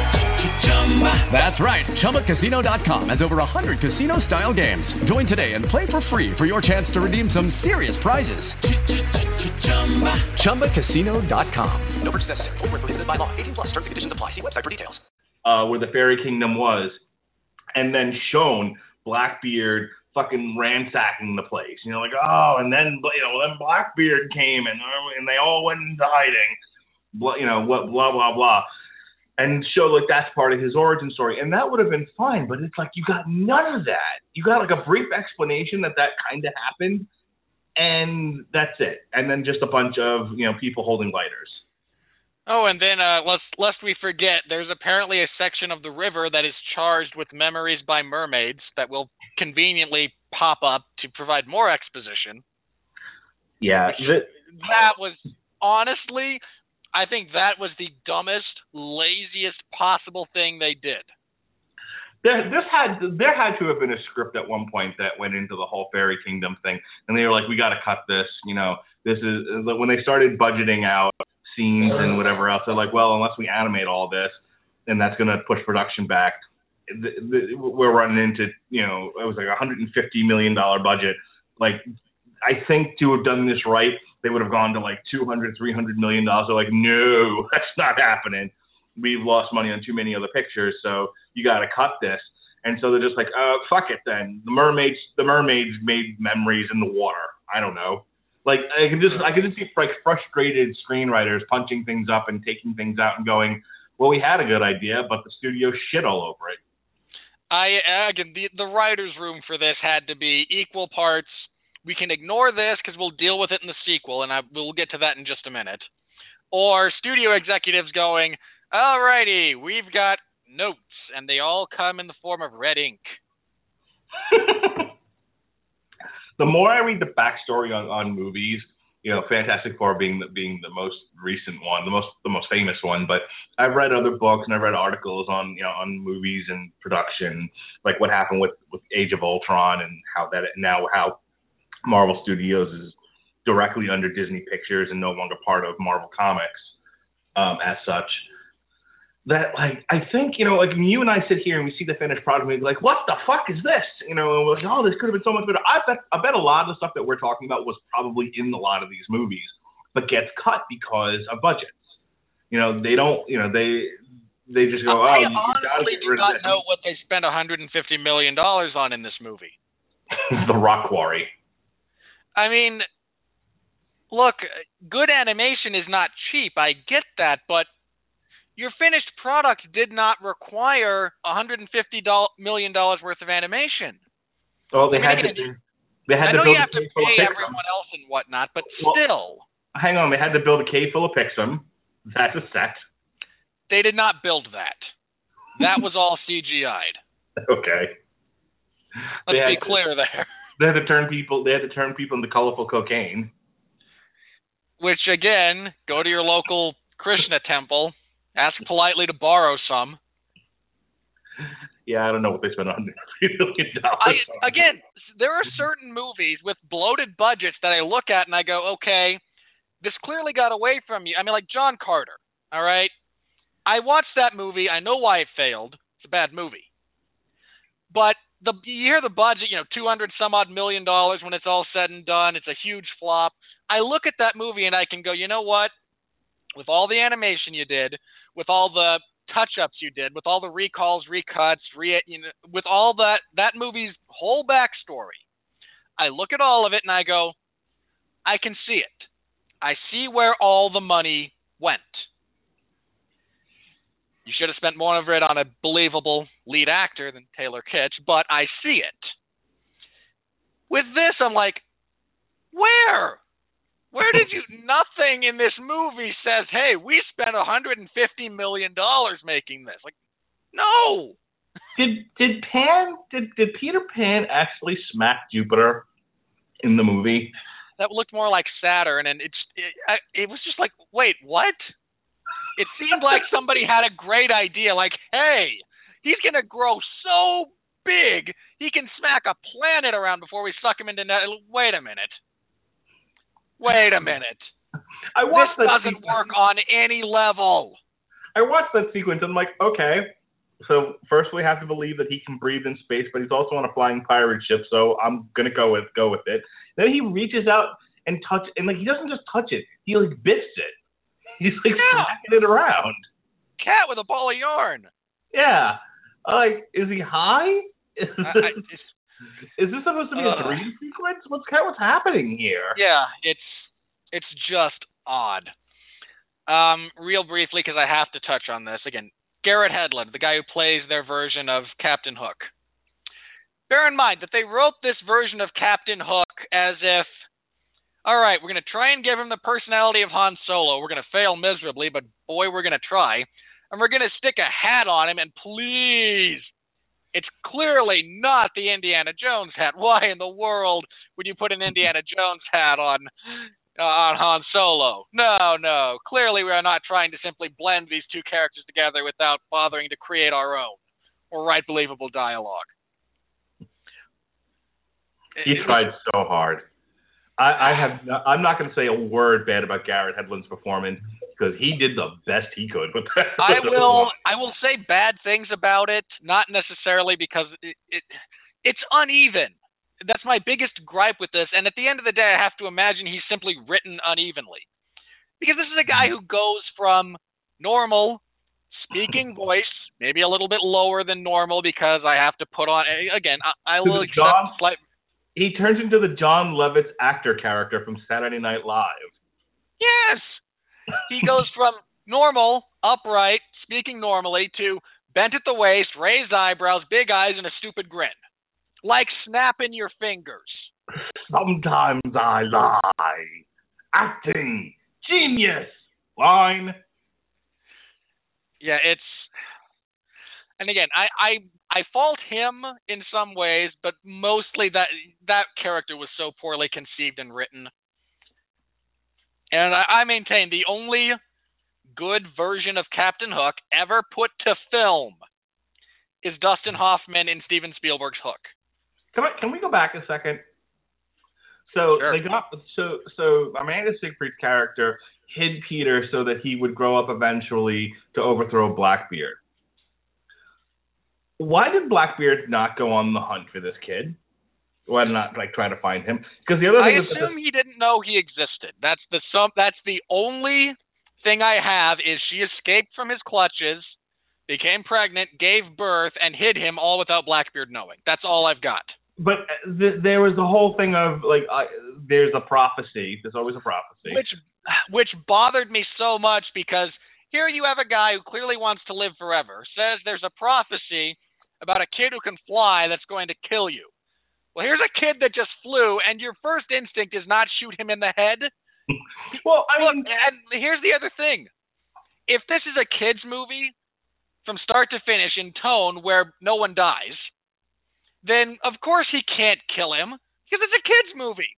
That's right. ChumbaCasino.com has over 100 casino style games. Join today and play for free for your chance to redeem some serious prizes. ChumbaCasino.com. No purchase necessary. Void were prohibited by law. 18 plus. Terms and conditions apply. See website for details. uh, where the fairy kingdom was, and then shown Blackbeard fucking ransacking the place. You know, like oh, and then you know, then Blackbeard came and uh, and they all went into hiding. Blah, you know what? Blah blah blah. And show like that's part of his origin story, and that would have been fine. But it's like you got none of that. You got like a brief explanation that that kind of happened, and that's it. And then just a bunch of you know people holding lighters. Oh, and then uh, lest lest we forget, there's apparently a section of the river that is charged with memories by mermaids that will conveniently pop up to provide more exposition. Yeah, That was honestly, I think that was the dumbest, laziest possible thing they did. there this had there had to have been a script at one point that went into the whole fairy kingdom thing and they were like we got to cut this you know this is when they started budgeting out scenes and whatever else they're like well unless we animate all this then that's going to push production back the, the, we're running into you know it was like a 150 million dollar budget. Like I think to have done this right, they would have gone to like 200, 300 million dollars. They're like, no, that's not happening. We've lost money on too many other pictures, so you got to cut this. And so they're just like, uh, fuck it then. The mermaids, the mermaids made memories in the water. I don't know. Like I can just, I can just see like frustrated screenwriters punching things up and taking things out and going, well, we had a good idea, but the studio shit all over it. I again, the the writers' room for this had to be equal parts. We can ignore this because we'll deal with it in the sequel, and I we'll get to that in just a minute. Or studio executives going, "Alrighty, we've got notes, and they all come in the form of red ink." the more I read the backstory on, on movies, you know, Fantastic Four being the being the most recent one, the most the most famous one, but I've read other books and I've read articles on you know on movies and production, like what happened with with Age of Ultron and how that now how Marvel Studios is directly under Disney Pictures and no longer part of Marvel Comics um, as such that like I think you know like when you and I sit here and we see the finished product and we're like what the fuck is this? You know and we're like oh this could have been so much better. I bet I bet a lot of the stuff that we're talking about was probably in a lot of these movies but gets cut because of budgets. You know they don't you know they they just go oh I honestly do not know what they spent 150 million dollars on in this movie. The rock quarry. I mean look good animation is not cheap I get that but your finished product did not require 150 million dollars worth of animation. Well, they I mean, had to. They had I to build you a have to cave full of pay Pixum. everyone else and whatnot, but Well- still, Hang on, they had to build a cave full of Pixum. That's a set. they did not build that. That was all CGI'd. Okay. Let's They be had to- clear there. They had to turn people. They had to turn people into colorful cocaine. Which again, go to your local Krishna temple, ask politely to borrow some. Yeah, I don't know what they spent on million I dollars. again, there are certain movies with bloated budgets that I look at and I go, okay, this clearly got away from you. I mean, like John Carter. All right, I watched that movie. I know why it failed. It's a bad movie. But the you hear the budget, you know, two hundred some odd million dollars when it's all said and done. It's a huge flop. I look at that movie and I can go, you know what? With all the animation you did, with all the touch-ups you did, with all the recalls, recuts, re, you know, with all that that movie's whole backstory, I look at all of it and I go, I can see it. I see where all the money went. You should have spent more of it on a believable lead actor than Taylor Kitsch, but I see it. With this, I'm like, where? Where did you? Nothing in this movie says, "Hey, we spent 150 million dollars making this." Like, no. Did did Pan did did Peter Pan actually smack Jupiter in the movie? That looked more like Saturn, and it's it, it was just like, wait, what? It seemed like somebody had a great idea, like, hey, he's gonna grow so big he can smack a planet around before we suck him into. Net. Wait a minute. Wait a minute. I watched this that doesn't sequence. work on any level. I watched that sequence and I'm like, okay. So first we have to believe that he can breathe in space, but he's also on a flying pirate ship, so I'm gonna go with go with it. Then he reaches out and touch and like he doesn't just touch it, he like bits it. He's like Yeah. smacking it around. Cat with a ball of yarn. Yeah. Like, is he high? Is, I, I, this, is this supposed to be Ugh. a dream sequence? What's what's happening here? Yeah, it's it's just odd. Um, real briefly, because I have to touch on this again. Garrett Hedlund, the guy who plays their version of Captain Hook. Bear in mind that they wrote this version of Captain Hook as if, all right, we're going to try and give him the personality of Han Solo. We're going to fail miserably, but boy, we're going to try. And we're going to stick a hat on him, and please, it's clearly not the Indiana Jones hat. Why in the world would you put an Indiana Jones hat on on Han Solo? No, no. Clearly, we are not trying to simply blend these two characters together without bothering to create our own or write believable dialogue. He tried so hard. I, I have. No, I'm not going to say a word bad about Garrett Hedlund's performance. because he did the best he could. But I will I will say bad things about it, not necessarily because it, it it's uneven. That's my biggest gripe with this. And at the end of the day, I have to imagine he's simply written unevenly, because this is a guy who goes from normal speaking voice, maybe a little bit lower than normal because I have to put on again. I, I will accept John- slight. he turns into the Jon Lovitz actor character from Saturday Night Live. Yes. He goes from normal, upright, speaking normally to bent at the waist, raised eyebrows, big eyes, and a stupid grin. Like snapping your fingers. Sometimes I lie. Acting. Genius. Line. Yeah, it's and again, I, I I fault him in some ways, but mostly that that character was so poorly conceived and written. And I, I maintain the only good version of Captain Hook ever put to film is Dustin Hoffman in Steven Spielberg's Hook. Can, I, can we go back a second? So they got so so Amanda Seyfried's character hid Peter so that he would grow up eventually to overthrow Blackbeard. Why did Blackbeard not go on the hunt for this kid? Why not like try to find him? Because the other I thing is that assume he didn't know he existed. That's the some. That's the only thing I have is she escaped from his clutches, became pregnant, gave birth, and hid him all without Blackbeard knowing. That's all I've got. But uh, th- there was the whole thing of like, uh, there's a prophecy. There's always a prophecy. which which bothered me so much because here you have a guy who clearly wants to live forever says there's a prophecy about a kid who can fly that's going to kill you well here's a kid that just flew and your first instinct is not shoot him in the head well i mean and here's the other thing if this is a kids movie from start to finish in tone where no one dies then of course he can't kill him because it's a kids movie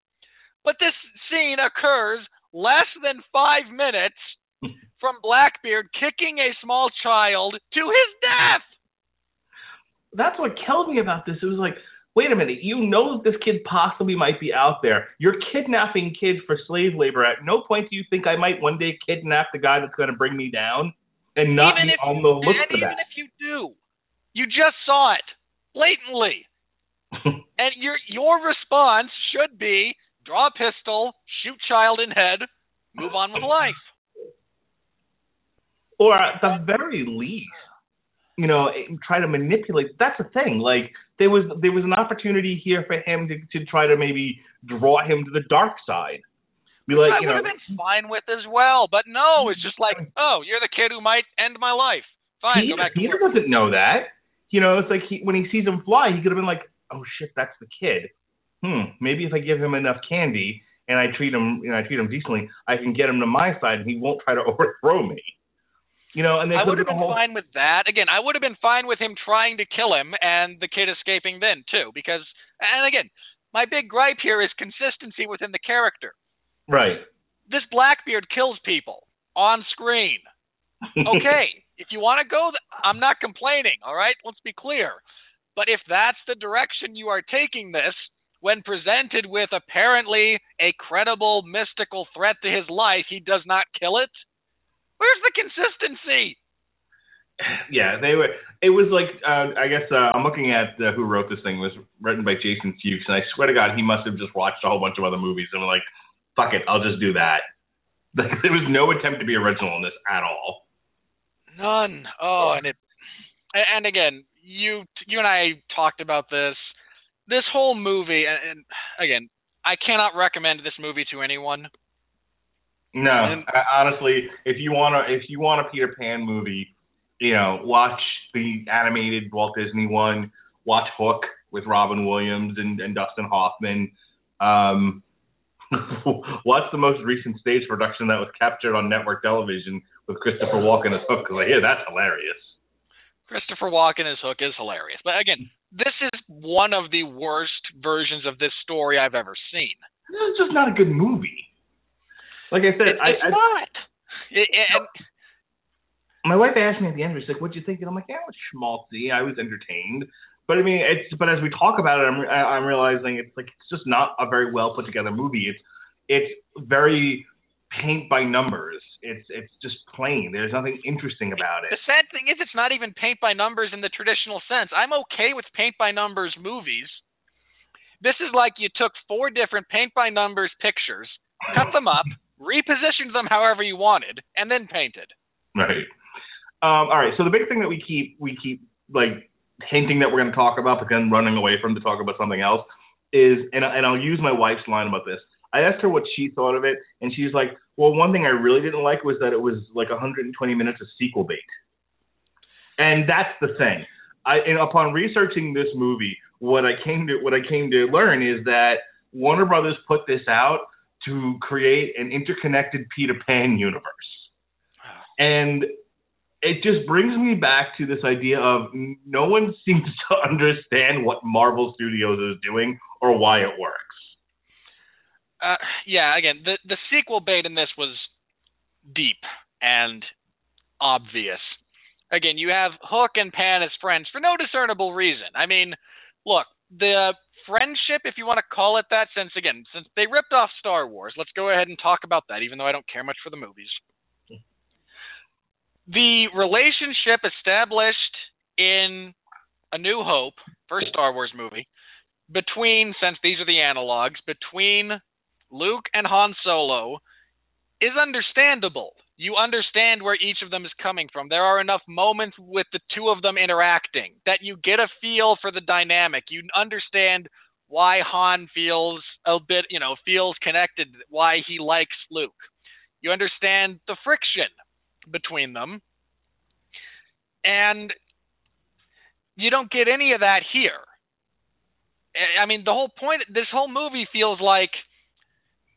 but this scene occurs less than five minutes from Blackbeard kicking a small child to his death. That's what killed me about this. It was like, wait a minute, you know that this kid possibly might be out there. You're kidnapping kids for slave labor. At no point do you think I might one day kidnap the guy that's going to bring me down and not even be on the look and for even that. if you do, you just saw it blatantly, and your your response should be draw a pistol, shoot child in head, move on with life. or at the very least, you know, try to manipulate. That's the thing. Like there was there was an opportunity here for him to to try to maybe draw him to the dark side. Be like, I you would know, have been fine with as well, but no, it's just like, oh, you're the kid who might end my life. Fine, Peter, go back to Peter work. doesn't know that. You know, it's like he, when he sees him fly, he could have been like, "Oh shit, that's the kid." Hmm. Maybe if I give him enough candy and I treat him, you know, I treat him decently, I can get him to my side, and he won't try to overthrow me. You know, and they I would have been whole. fine with that. Again, I would have been fine with him trying to kill him and the kid escaping then too, because and again, my big gripe here is consistency within the character. Right. This Blackbeard kills people on screen. Okay, if you want to go, th- I'm not complaining. All right, let's be clear. But if that's the direction you are taking this, when presented with apparently a credible mystical threat to his life, he does not kill it. Where's the consistency? Yeah, they were. It was like uh, I guess uh, I'm looking at uh, who wrote this thing. It was written by Jason Fuchs, and I swear to God, he must have just watched a whole bunch of other movies and was like, "Fuck it, I'll just do that." there was no attempt to be original in this at all. None. Oh, and it, and again, you you and I talked about this. This whole movie, and, and again, I cannot recommend this movie to anyone. No, I, honestly, if you want to, if you want a Peter Pan movie, you know, watch the animated Walt Disney one. Watch Hook with Robin Williams and, and Dustin Hoffman. Um, watch the most recent stage production that was captured on network television with Christopher Walken as Hook, because I hear that's hilarious. Christopher Walken as Hook is hilarious, but again, this is one of the worst versions of this story I've ever seen. This is just not a good movie. Like I said, It- I, it's I, not. It, and my wife asked me at the end, she's like, "What'd you think?" And I'm like, "Yeah, it was schmaltzy. I was entertained." But I mean, it's but as we talk about it, I'm I'm realizing it's like it's just not a very well put together movie. It's it's very paint by numbers. It's it's just plain. There's nothing interesting about it. The sad thing is, it's not even paint by numbers in the traditional sense. I'm okay with paint by numbers movies. This is like you took four different paint by numbers pictures, cut them up, repositioned them however you wanted, and then painted. Right. Um, all right. So the big thing that we keep we keep like hinting that we're going to talk about, but then running away from to talk about something else is, and and I'll use my wife's line about this. I asked her what she thought of it, and she's like, "Well, one thing I really didn't like was that it was like 120 minutes of sequel bait." And that's the thing. I and upon researching this movie, what I came to what I came to learn is that Warner Brothers put this out to create an interconnected Peter Pan universe. And it just brings me back to this idea of no one seems to understand what Marvel Studios is doing or why it works. Uh, yeah, again, the the sequel bait in this was deep and obvious. Again, you have Hook and Pan as friends for no discernible reason. I mean, look, the friendship, if you want to call it that, since again, since they ripped off Star Wars, let's go ahead and talk about that, even though I don't care much for the movies. The relationship established in A New Hope, first Star Wars movie, between, since these are the analogs, between Luke and Han Solo is understandable. You understand where each of them is coming from. There are enough moments with the two of them interacting that you get a feel for the dynamic. You understand why Han feels a bit, you know, feels connected, why he likes Luke. You understand the friction between them. And you don't get any of that here. I mean, the whole point, this whole movie feels like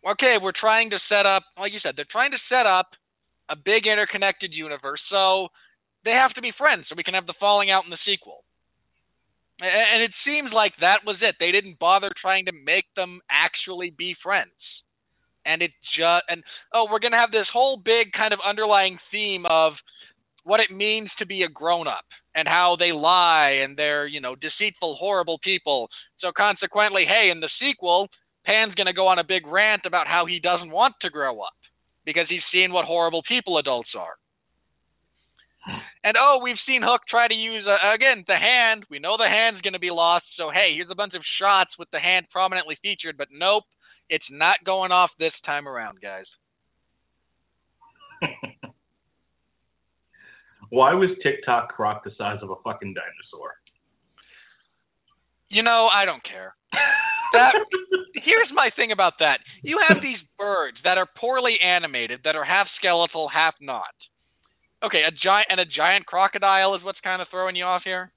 okay, we're trying to set up, like you said, they're trying to set up a big interconnected universe, so they have to be friends so we can have the falling out in the sequel. And it seems like that was it. They didn't bother trying to make them actually be friends. And it just and oh, we're gonna have this whole big kind of underlying theme of what it means to be a grown up and how they lie and they're, you know, deceitful, horrible people. So consequently, hey, in the sequel, Pan's going to go on a big rant about how he doesn't want to grow up because he's seen what horrible people adults are. And oh, we've seen Hook try to use uh, again the hand. We know the hand's going to be lost. So hey, here's a bunch of shots with the hand prominently featured, but nope, it's not going off this time around, guys. Why was Tick-Tock Croc the size of a fucking dinosaur? You know, I don't care. That, here's my thing about that. You have these birds that are poorly animated, that are half skeletal, half not. Okay, a giant and a giant crocodile is what's kind of throwing you off here.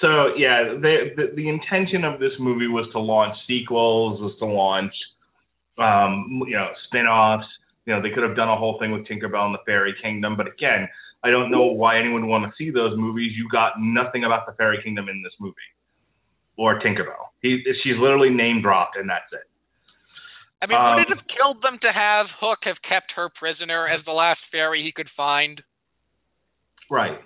So yeah, the, the the intention of this movie was to launch sequels, was to launch, um, you know, spin-offs. You know, they could have done a whole thing with Tinkerbell and the Fairy Kingdom, but again, I don't know why anyone would want to see those movies. You got nothing about the Fairy Kingdom in this movie or Tinkerbell. He, she's literally name dropped, and that's it. I mean, would um, it have killed them to have Hook have kept her prisoner as the last fairy he could find? Right.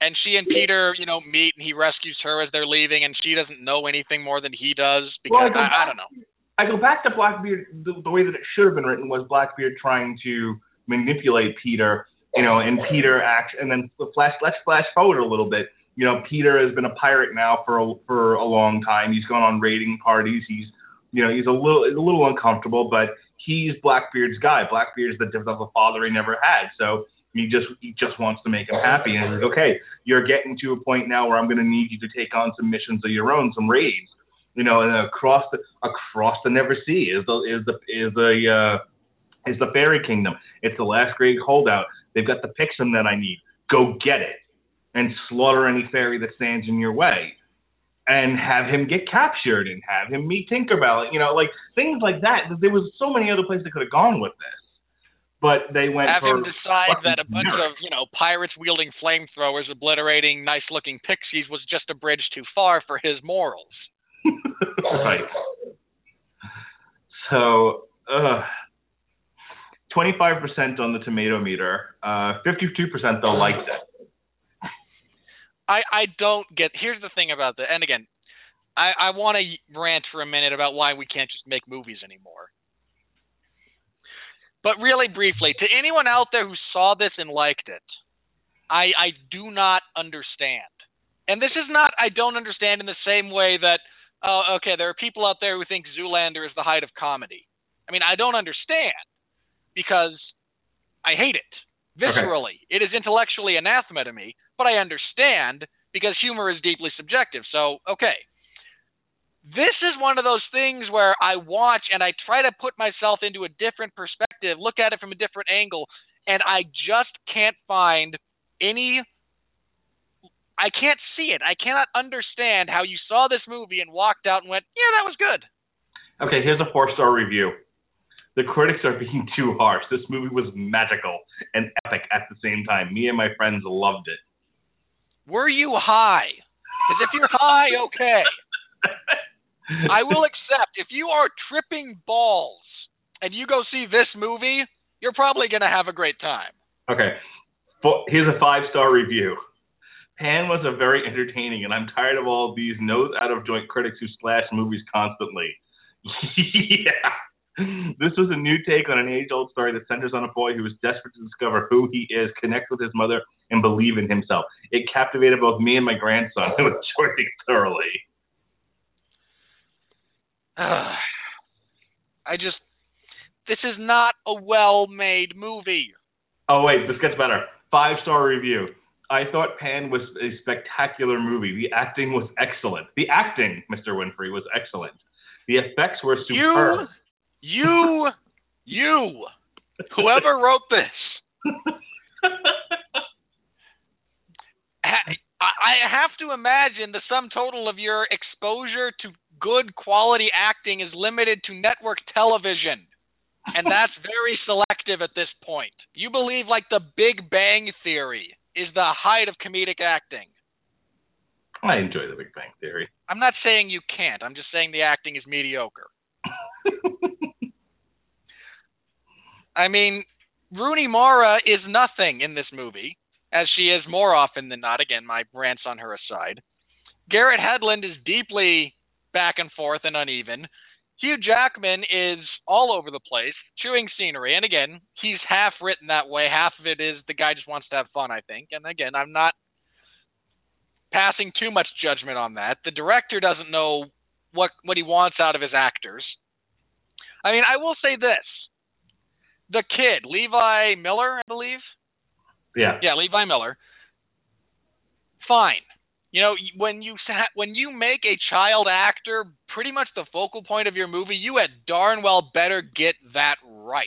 And she and Peter, you know, meet, and he rescues her as they're leaving, and she doesn't know anything more than he does because well, I, I, I, don't know. I go back to Blackbeard. The, the way that it should have been written was Blackbeard trying to manipulate Peter, you know, and Peter acts, and then flash. Let's flash forward a little bit you know, Peter has been a pirate now for a, for a long time. He's gone on raiding parties. He's, you know, he's a little a little uncomfortable, but he's Blackbeard's guy. Blackbeard's the different of a father he never had. So he just he just wants to make him happy. And he's like, okay, you're getting to a point now where I'm going to need you to take on some missions of your own, some raids. You know, and across the across the Never Sea is the is the is the uh, is the Fairy Kingdom. It's the last great holdout. They've got the Pixum that I need. Go get it and slaughter any fairy that stands in your way and have him get captured and have him meet Tinkerbell. You know, like things like that. There was so many other places they could have gone with this. But they went have for him decide that a bunch of you know pirates wielding flamethrowers obliterating nice looking pixies was just a bridge too far for his morals. right. So, uh, 25% on the tomato meter. Uh, 52% though liked it. I I don't get. Here's the thing about that, and again, I I want to rant for a minute about why we can't just make movies anymore. But really briefly, to anyone out there who saw this and liked it, I I do not understand. And this is not I don't understand in the same way that oh okay, there are people out there who think Zoolander is the height of comedy. I mean, I don't understand because I hate it viscerally. Okay. It is intellectually anathema to me, but I understand because humor is deeply subjective. So, okay. This is one of those things where I watch and I try to put myself into a different perspective, look at it from a different angle, and I just can't find any I can't see it. I cannot understand how you saw this movie and walked out and went, "Yeah, that was good." Okay, here's a four-star review. The critics are being too harsh. This movie was magical and epic at the same time. Me and my friends loved it. Were you high? Because if you're high, okay. I will accept. If you are tripping balls and you go see this movie, you're probably going to have a great time. Okay. Here's a five star review. Pan was a very entertaining, and I'm tired of all these nose out of joint critics who slash movies constantly. yeah. This was a new take on an age old story that centers on a boy who is desperate to discover who he is, connect with his mother, and believe in himself. It captivated both me and my grandson, who enjoyed it thoroughly. Uh, I just. This is not a well made movie. Oh, wait, this gets better. Five star review. I thought Pan was a spectacular movie. The acting was excellent. The acting, Mr. Winfree, was excellent. The effects were superb. You, you, you, whoever wrote this. I have to imagine the sum total of your exposure to good quality acting is limited to network television. And that's very selective at this point. You believe like the Big Bang Theory is the height of comedic acting. I enjoy the Big Bang Theory. I'm not saying you can't. I'm just saying the acting is mediocre. I mean, Rooney Mara is nothing in this movie, as she is more often than not. Again, my rants on her aside. Garrett Hedlund is deeply back and forth and uneven. Hugh Jackman is all over the place, chewing scenery. And again, he's half written that way. Half of it is the guy just wants to have fun, I think. And again, I'm not passing too much judgment on that. The director doesn't know what what he wants out of his actors. I mean, I will say this. The kid, Levi Miller, I believe. Yeah. Yeah, Levi Miller. Fine. You know, when you when you make a child actor pretty much the focal point of your movie, you had darn well better get that right.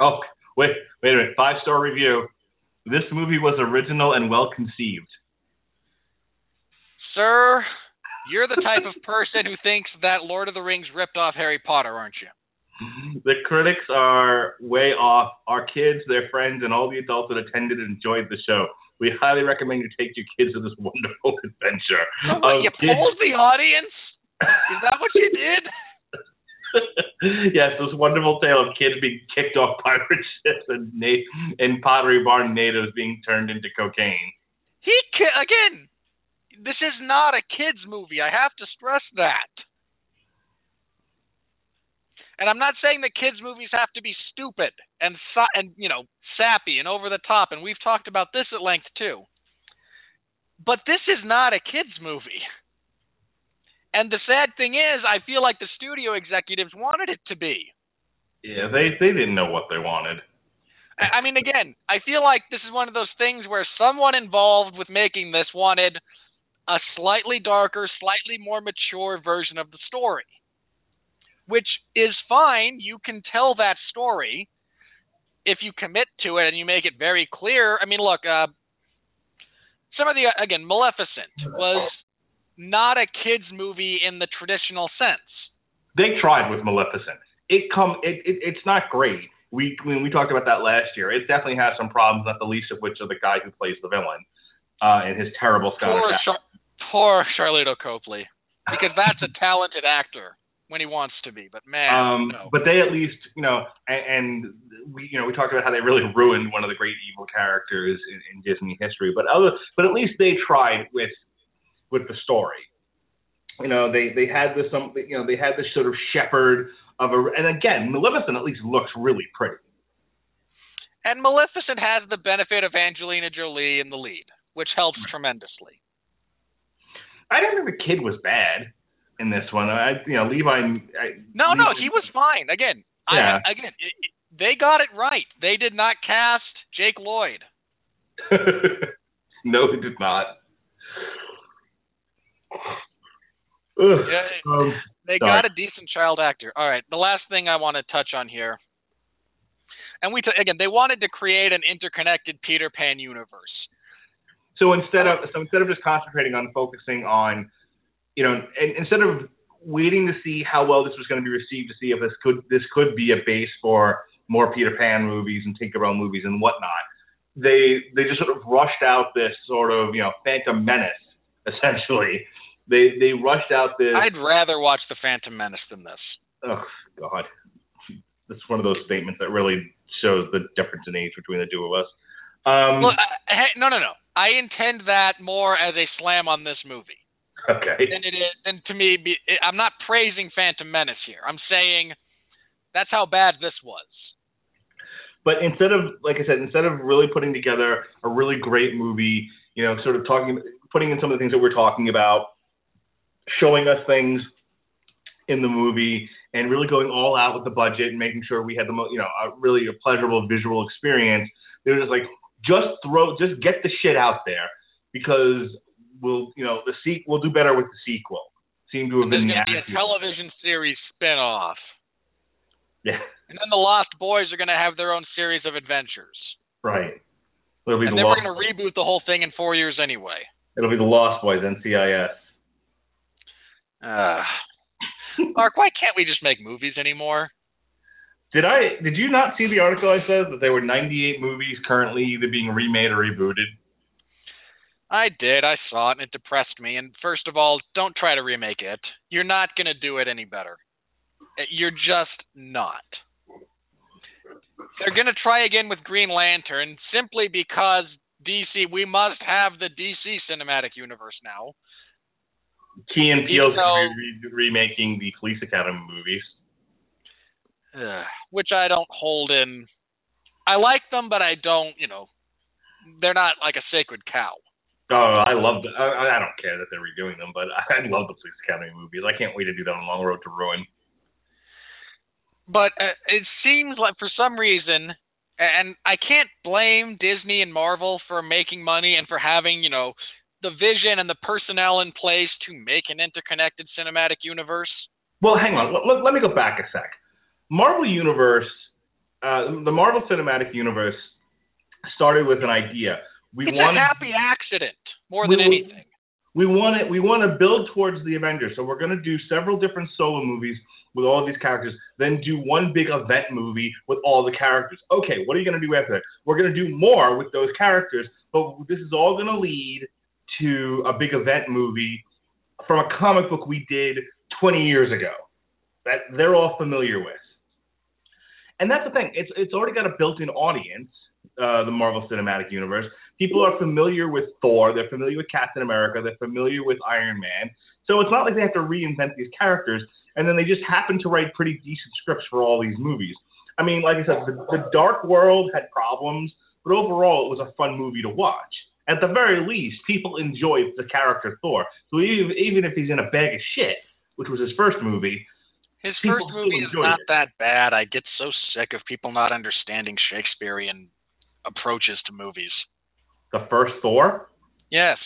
Oh, wait, wait a minute. Five star review. This movie was original and well conceived. Sir, you're the type of person who thinks that Lord of the Rings ripped off Harry Potter, aren't you? The critics are way off. Our kids, their friends, and all the adults that attended enjoyed the show. We highly recommend you take your kids to this wonderful adventure. Oh, you kids. pulled the audience? Is that what you did? yes, this wonderful tale of kids being kicked off pirate ships and na- and Pottery Barn natives being turned into cocaine. He again. This is not a kids movie. I have to stress that. And I'm not saying that kids movies have to be stupid and and you know sappy and over the top. And we've talked about this at length too. But this is not a kids movie. And the sad thing is, I feel like the studio executives wanted it to be. Yeah, they they didn't know what they wanted. I mean, again, I feel like this is one of those things where someone involved with making this wanted a slightly darker, slightly more mature version of the story which is fine. You can tell that story if you commit to it and you make it very clear. I mean, look, uh, some of the again, Maleficent was not a kids movie in the traditional sense. They tried with Maleficent. It come it, it it's not great. We when we talked about that last year, it definitely has some problems. Not the least of which are the guy who plays the villain uh, and his terrible Scottish poor, Char- poor Sharlto Copley, because that's a talented actor when he wants to be. But man, um, no. but they at least you know, and, and we you know we talked about how they really ruined one of the great evil characters in, in Disney history. But other, but at least they tried with with the story. You know, they they had this some you know they had this sort of shepherd of a, and again, Maleficent at least looks really pretty. And Maleficent has the benefit of Angelina Jolie in the lead, which helps tremendously. I don't think the kid was bad in this one. I, you know, Levi. I, No, no, he was fine. Again, Yeah. I, again, it, it, they got it right. They did not cast Jake Lloyd. no, he did not. Ugh. Yeah, Um, They sorry. got a decent child actor. All right, the last thing I want to touch on here, and we t- again, they wanted to create an interconnected Peter Pan universe. So instead of so instead of just concentrating on focusing on, you know, and instead of waiting to see how well this was going to be received to see if this could this could be a base for more Peter Pan movies and Tinkerbell movies and whatnot, they they just sort of rushed out this sort of you know Phantom Menace essentially. They they rushed out this. I'd rather watch The Phantom Menace than this. Oh God, that's one of those statements that really shows the difference in age between the two of us. Um, Look, I, hey, no, no, no. I intend that more as a slam on this movie okay. than it is. Than to me, be, I'm not praising Phantom Menace here. I'm saying that's how bad this was. But instead of, like I said, instead of really putting together a really great movie, you know, sort of talking, putting in some of the things that we're talking about, showing us things in the movie, and really going all out with the budget and making sure we had the, mo- you know, a really a pleasurable visual experience. They were just like, just throw, just get the shit out there because we'll, you know, the sequel, we'll do better with the sequel. Seemed to have There's been going to be a television series spin-off. Yeah, And then the Lost Boys are going to have their own series of adventures. right. It'll be And the then we're going to reboot the whole thing in four years anyway. it'll be the Lost Boys, NCIS. Uh, Mark, why can't we just make movies anymore? Did I? Did you not see the article I said that there were 98 movies currently either being remade or rebooted? I did. I saw it, and it depressed me. And first of all, don't try to remake it. You're not going to do it any better. Uh, You're just not. They're going to try again with Green Lantern simply because DC, we must have the DC cinematic universe now. Key and Even Peele's though- going to be re- remaking the Police Academy movies. Which I don't hold in. I like them, but I don't, you know, they're not like a sacred cow. Oh, I love. The, I, I don't care that they're redoing them, but I love the Police Academy movies. I can't wait to do that on Long Road to Ruin. But uh, it seems like for some reason, and I can't blame Disney and Marvel for making money and for having, you know, the vision and the personnel in place to make an interconnected cinematic universe. Well, hang on. Let, let, me go back a sec. Marvel Universe, uh, the Marvel Cinematic Universe, started with an idea. We it's wanted a happy accident more than anything. we want to we want to build towards the Avengers. So we're going to do several different solo movies with all these characters, then do one big event movie with all the characters. Okay, what are you going to do after that? We're going to do more with those characters, but this is all going to lead to a big event movie from a comic book we did 20 years ago that they're all familiar with. And that's the thing. It's it's already got a built-in audience, uh, the Marvel Cinematic Universe. People are familiar with Thor. They're familiar with Captain America. They're familiar with Iron Man. So it's not like they have to reinvent these characters. And then they just happen to write pretty decent scripts for all these movies. I mean, like I said, the, the Dark World had problems, but overall it was a fun movie to watch. At the very least, people enjoyed the character Thor. So even, even if he's in a bag of shit, which was his first movie, His first movie is not it. that bad. I get so sick of people not understanding Shakespearean approaches to movies. The first Thor. Yes.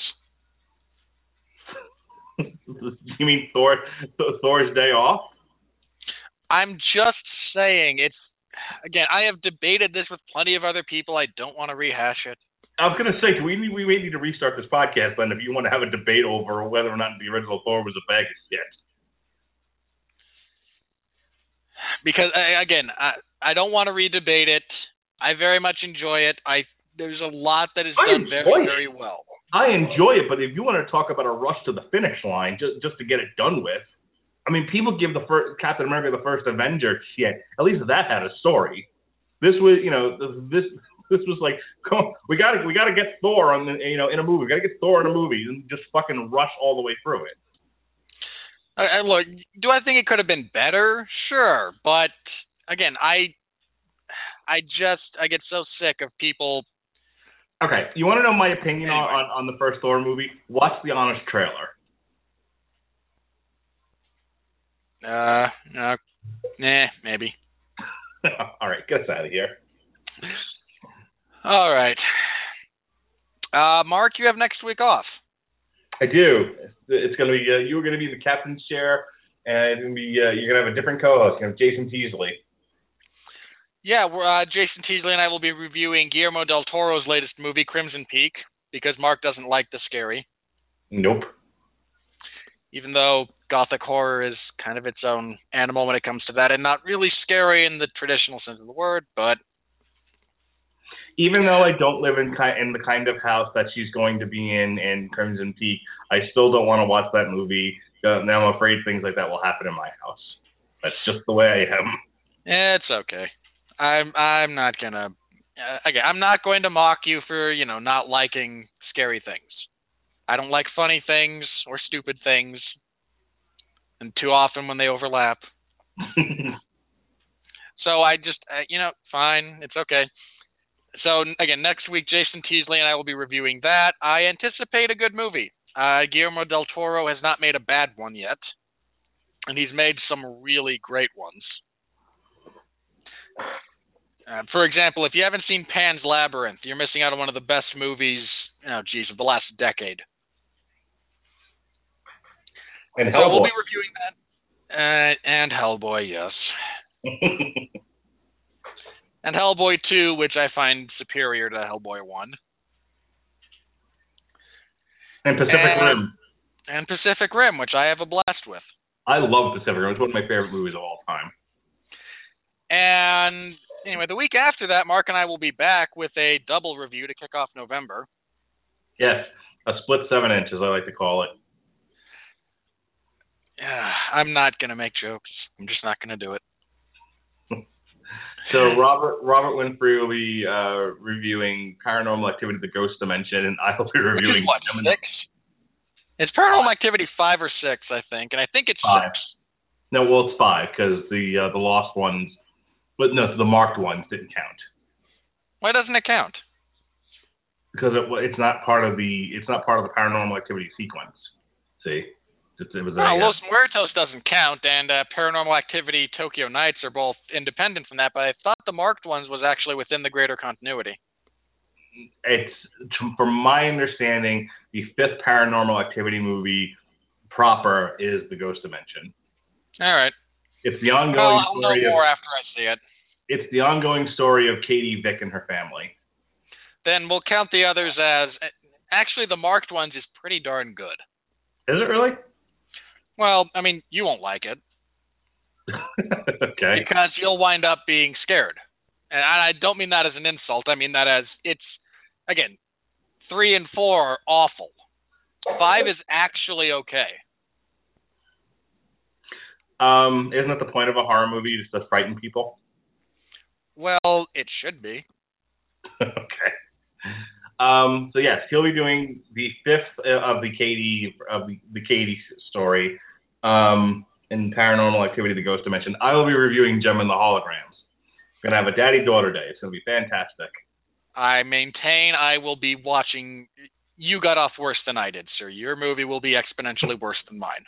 you mean Thor? Thor's Day Off? I'm just saying it's again, I have debated this with plenty of other people. I don't want to rehash it. I was gonna say, do we need, we may need to restart this podcast, then, if you want to have a debate over whether or not the original Thor was a bag of shit. Because again, I I don't want to redebate it. I very much enjoy it. I there's a lot that is I done very it. very well. I enjoy it, but if you want to talk about a rush to the finish line just just to get it done with, I mean, people give the first Captain America, the first Avenger, shit. At least that had a story. This was, you know, this this was like, come, we got to we got to get Thor on the, you know, in a movie. We got to get Thor in a movie and just fucking rush all the way through it. I, I look, do I think it could have been better? Sure, but again, I I just I get so sick of people. Okay, you want to know my opinion on, on on the first Thor movie? Watch the honest trailer. Uh, uh nah, maybe. All right, get us out of here. All right. Uh, Mark, you have next week off. I do. It's going to be uh, you're going to be the captain's chair, and it's going to be uh, you're going to have a different co-host. To have Jason Teasley. Yeah, we're, uh, Jason Teasley and I will be reviewing Guillermo del Toro's latest movie, Crimson Peak, because Mark doesn't like the scary. Nope. Even though gothic horror is kind of its own animal when it comes to that, and not really scary in the traditional sense of the word, but even though I don't live in ki- in the kind of house that she's going to be in in Crimson Peak, I still don't want to watch that movie. Uh, now I'm afraid things like that will happen in my house. That's just the way I am. Yeah, it's okay. I'm I'm not gonna. Uh, again, I'm not going to mock you for you know not liking scary things. I don't like funny things or stupid things, and too often when they overlap. so I just uh, you know fine, it's okay. So again, next week, Jason Teasley and I will be reviewing that. I anticipate a good movie. Uh, Guillermo del Toro has not made a bad one yet, and he's made some really great ones. Uh, for example, if you haven't seen Pan's Labyrinth, you're missing out on one of the best movies, oh geez, of the last decade. And so Hellboy. we'll be reviewing that. Uh, and Hellboy, yes. and Hellboy 2, which I find superior to Hellboy 1. and Pacific And- Rim. And Pacific Rim, which I have a blast with. I love Pacific Rim. It's one of my favorite movies of all time. And anyway, the week after that, Mark and I will be back with a double review to kick off November. Yes, a split seven inch, as I like to call it. Yeah, I'm not going to make jokes. I'm just not going to do it. So Robert Robert Winfree will be uh, reviewing Paranormal Activity: The Ghost Dimension, and I will be reviewing what, Jem in the- six? It's Paranormal Activity 5 or 6, I think, and I think it's Five. 6. No, well, it's five because the uh, the lost ones, but no, the marked ones didn't count Why doesn't it count? because it, it's not part of the it's not part of the Paranormal Activity sequence. See, it's, it was a, No, uh, Los Muertos doesn't count, and uh, Paranormal Activity Tokyo Nights are both independent from that, but I thought the marked ones was actually within the greater continuity. it's from my understanding, the fifth Paranormal Activity movie proper is the Ghost Dimension. All right. It's the Well, ongoing I'll know story of more after I see it. It's the ongoing story of Katie Vick and her family. Then we'll count the others as. Actually, the marked ones is pretty darn good. Is it really? Well, I mean, you won't like it okay. because you'll wind up being scared. And I I don't mean that as an insult. I mean that as it's again, three and four are awful. Five is actually okay. Um, isn't it the point of a horror movie just to frighten people? Well, it should be. okay. Um, so yes, he'll be doing the fifth of the Katie of the, the Katie story um, in Paranormal Activity: The Ghost Dimension. I will be reviewing Jem and the Holograms. We're Gonna have a daddy daughter day. It's gonna be fantastic. I maintain I will be watching. You got off worse than I did, sir. Your movie will be exponentially worse than mine.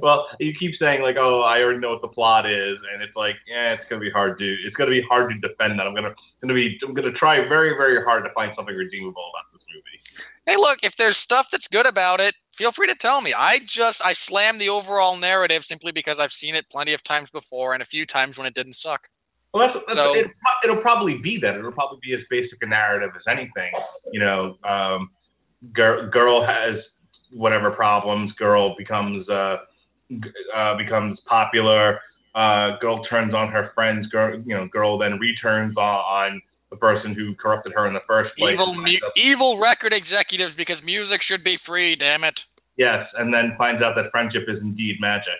Well, you keep saying like, "Oh, I already know what the plot is," and it's like, yeah, it's gonna be hard to it's gonna be hard to defend that. I'm gonna gonna be I'm gonna try very very hard to find something redeemable about this movie. Hey, look, if there's stuff that's good about it, feel free to tell me. I just I slam the overall narrative simply because I've seen it plenty of times before and a few times when it didn't suck. Well, that's, that's So- it, it'll probably be that. It'll probably be as basic a narrative as anything. You know, um, girl, girl has whatever problems. Girl becomes uh, uh, becomes popular. Uh, girl turns on her friends. Girl, you know, girl then returns on, on the person who corrupted her in the first place. Evil, mu- evil record executives because music should be free. Damn it. Yes, and then finds out that friendship is indeed magic.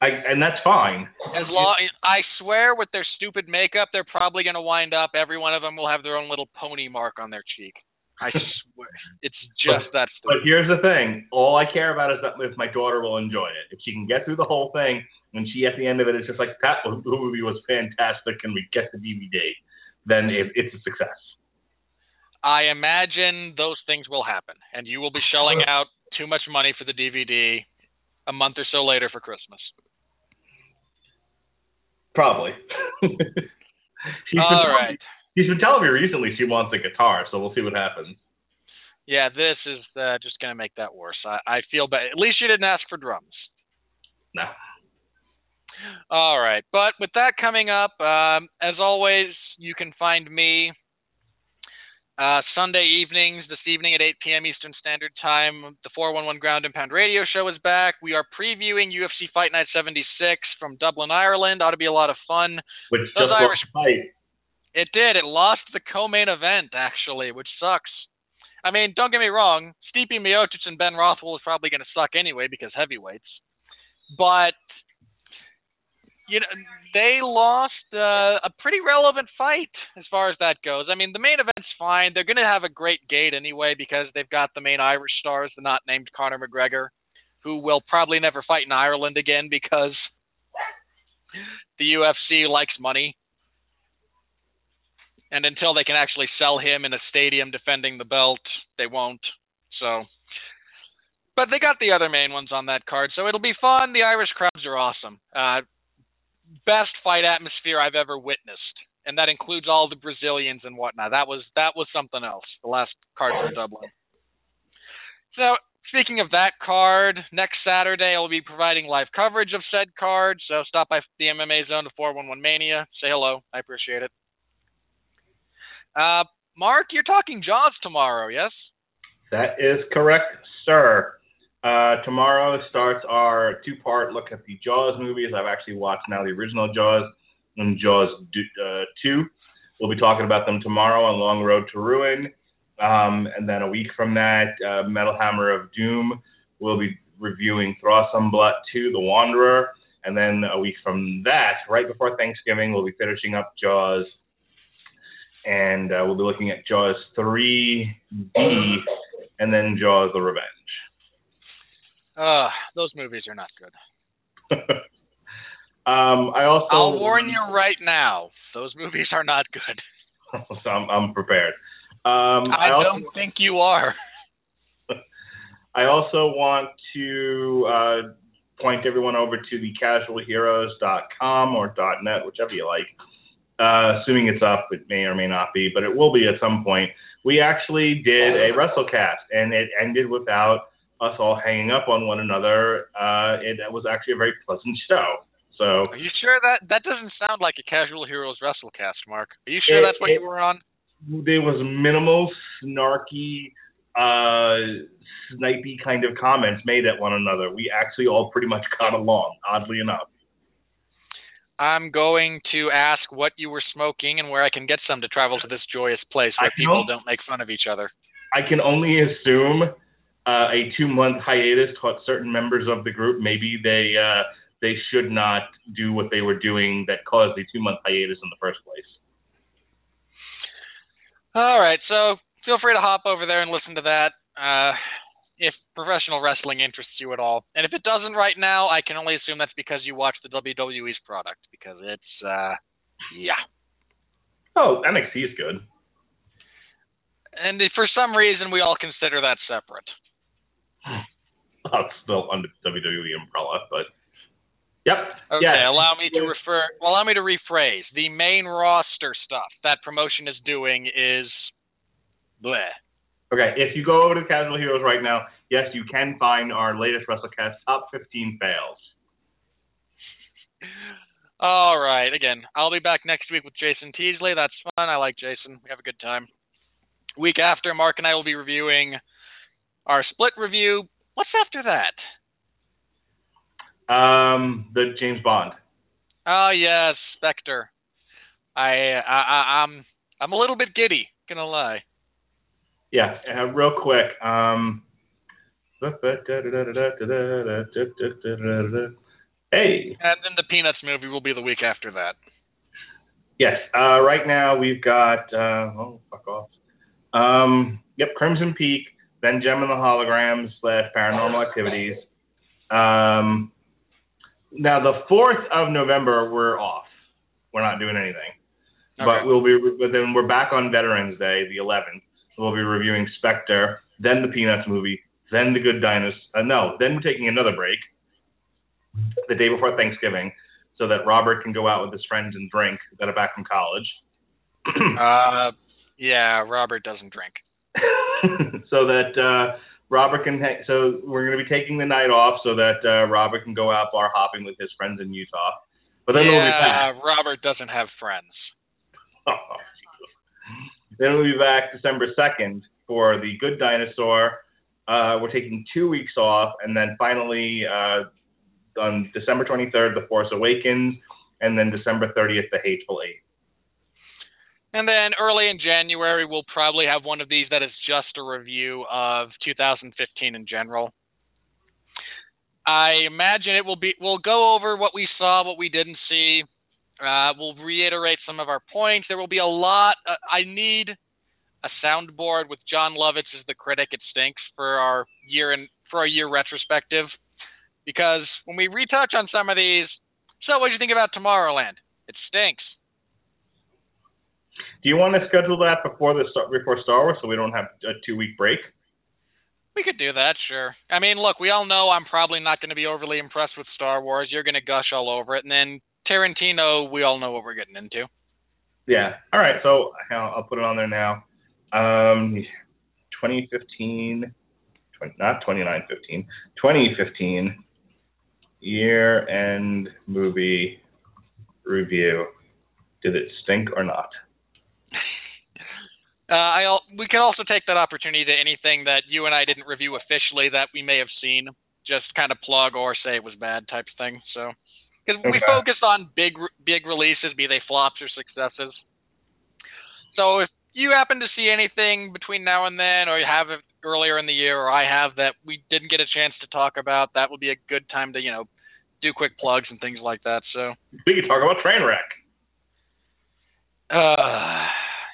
I, and that's fine. As long, I swear, with their stupid makeup, they're probably going to wind up. Every one of them will have their own little pony mark on their cheek. I swear, it's just that But here's the thing: all I care about is that if my daughter will enjoy it. If she can get through the whole thing, and she at the end of it is just like that movie was fantastic, can we get the DVD? Then it, it's a success. I imagine those things will happen, and you will be shelling out too much money for the DVD a month or so later for Christmas. Probably. All right. She's been telling me recently she wants a guitar, so we'll see what happens. Yeah, this is uh, just going to make that worse. I, I feel bad. At least you didn't ask for drums. No. All right. But with that coming up, um, as always, you can find me uh, Sunday evenings, this evening at 8 p.m. Eastern Standard Time. The 411 Ground and Pound Radio Show is back. We are previewing UFC Fight Night 76 from Dublin, Ireland. Ought to be a lot of fun. Which Those Irish fight. It did. It lost the co-main event actually, which sucks. I mean, don't get me wrong. Stipe Miocic and Ben Rothwell is probably going to suck anyway because heavyweights. But you know, they lost uh, a pretty relevant fight as far as that goes. I mean, the main event's fine. They're going to have a great gate anyway because they've got the main Irish stars, the not named Conor McGregor, who will probably never fight in Ireland again because the UFC likes money. And until they can actually sell him in a stadium defending the belt, they won't. So, but they got the other main ones on that card, so it'll be fun. The Irish crowds are awesome. Uh, best fight atmosphere I've ever witnessed, and that includes all the Brazilians and whatnot. That was that was something else. The last card from Dublin. So speaking of that card, next Saturday I'll be providing live coverage of said card. So stop by the MMA Zone to 411 Mania. Say hello. I appreciate it. Uh, Mark, you're talking Jaws tomorrow, yes? That is correct, sir. Uh, tomorrow starts our two-part look at the Jaws movies. I've actually watched now the original Jaws and Jaws uh, 2. We'll be talking about them tomorrow on Long Road to Ruin. Um, and then a week from that, uh, Metal Hammer of Doom. We'll be reviewing Throssamblut 2, The Wanderer. And then a week from that, right before Thanksgiving, we'll be finishing up Jaws. And uh, we'll be looking at Jaws 3D and then Jaws the Revenge. Uh, those movies are not good. um, I also I'll warn you right now, those movies are not good. so I'm, I'm prepared. Um, I, I also, don't think you are. I also want to uh, point everyone over to the casualheroes.com or .net, whichever you like. Uh, assuming it's up, it may or may not be, but it will be at some point. We actually did a WrestleCast, and it ended without us all hanging up on one another. Uh, it was actually a very pleasant show. So, Are you sure that that doesn't sound like a Casual Heroes WrestleCast, Mark? Are you sure It- that's what it- you were on? there was minimal snarky, uh, snipey kind of comments made at one another. We actually all pretty much got along, oddly enough. I'm going to ask what you were smoking and where I can get some to travel to this joyous place where people don't- make fun of each other. I can only assume uh, a two month hiatus taught certain members of the group maybe they uh, they should not do what they were doing that caused the two month hiatus in the first place. All right, so feel free to hop over there and listen to that uh, if professional wrestling interests you at all. And if it doesn't right now, I can only assume that's because you watch the WWE's product because it's uh, yeah. Oh, NXT is good. And if for some reason we all consider that separate. It's still under WWE umbrella, but yep. Okay, yeah. allow me to refer. Allow me to rephrase. The main roster stuff that promotion is doing is, bleh. Okay, if you go over to Casual Heroes right now, yes, you can find our latest WrestleCast top 15 fails. All right. Again, I'll be back next week with Jason Teasley. That's fun. I like Jason. We have a good time. Week after, Mark and I will be reviewing our split review. What's after that? Um, the James Bond. Oh yes, Spectre. I, I, I I'm I'm a little bit giddy. Gonna lie. Yeah, uh, real quick. Um, hey, And then the Peanuts movie will be the week after that. yes. Uh, right now we've got. Uh, oh, fuck off. Um, yep, Crimson Peak, then Jem and the Holograms slash Paranormal Activities. Um, now the fourth of November we're off. We're not doing anything. Okay. But we'll be but then we're back on Veterans Day, the 11th. We'll be reviewing Spectre, then the Peanuts movie, then the Good Dinosaur. Uh, no, then we're taking another break the day before Thanksgiving, so that Robert can go out with his friends and drink that are back from college. uh, yeah, Robert doesn't drink. so that uh, Robert can. Ha- so we're going to be taking the night off so that uh, Robert can go out bar hopping with his friends in Utah. But then we'll be back. yeah, Robert doesn't have friends. then we'll be back December 2nd for the Good Dinosaur. Uh, we're taking two weeks off, and then finally uh, on December 23rd, The Force Awakens, and then December 30th, The Hateful Eight. And then early in January, we'll probably have one of these that is just a review of 2015 in general. I imagine it will be. We'll go over what we saw, what we didn't see. Uh, we'll reiterate some of our points. There will be a lot. Uh, I need a soundboard with Jon Lovitz as the critic. It stinks for our year and for our year retrospective, because when we retouch on some of these, so what do you think about Tomorrowland? It stinks. Do you want to schedule that before the before Star Wars so we don't have a two week break? We could do that, sure. I mean, look, we all know I'm probably not going to be overly impressed with Star Wars. You're going to gush all over it, and then Tarantino, we all know what we're getting into. Yeah. All right. So I'll, I'll put it on there now. Um, 2015, 20, not 2915, 2015 year end movie review. Did it stink or not? Uh, I we can also take that opportunity to anything that you and I didn't review officially that we may have seen, just kind of plug or say it was bad type of thing. So, because we Okay. focus on big big releases, be they flops or successes. So if you happen to see anything between now and then, or you have it earlier in the year, or I have that we didn't get a chance to talk about, that would be a good time to you know do quick plugs and things like that. So. We could talk about Trainwreck. Uh,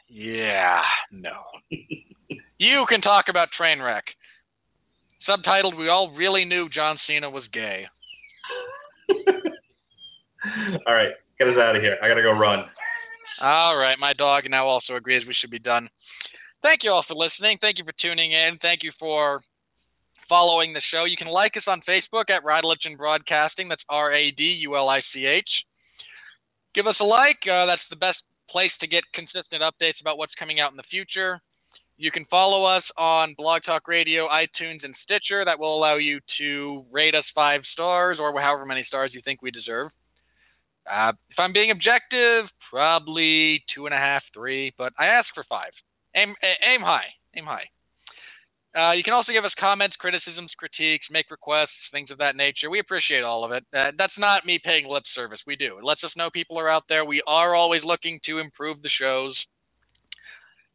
yeah, no. you can talk about Trainwreck. Subtitled, We All Really Knew John Cena Was Gay. All right, get us out of here. I gotta go run. All right, my dog now also agrees we should be done. Thank you all for listening. Thank you for tuning in. Thank you for following the show. You can like us on Facebook at Radulich and Broadcasting. That's R A D U L I C H. Give us a like. Uh, that's the best place to get consistent updates about what's coming out in the future. You can follow us on Blog Talk Radio, iTunes, and Stitcher. That will allow you to rate us five stars or however many stars you think we deserve. Uh, if I'm being objective, probably two and a half, three, but I ask for five. Aim, aim high, aim high. Uh, you can also give us comments, criticisms, critiques, make requests, things of that nature. We appreciate all of it. Uh, that's not me paying lip service. We do. It lets us know people are out there. We are always looking to improve the shows.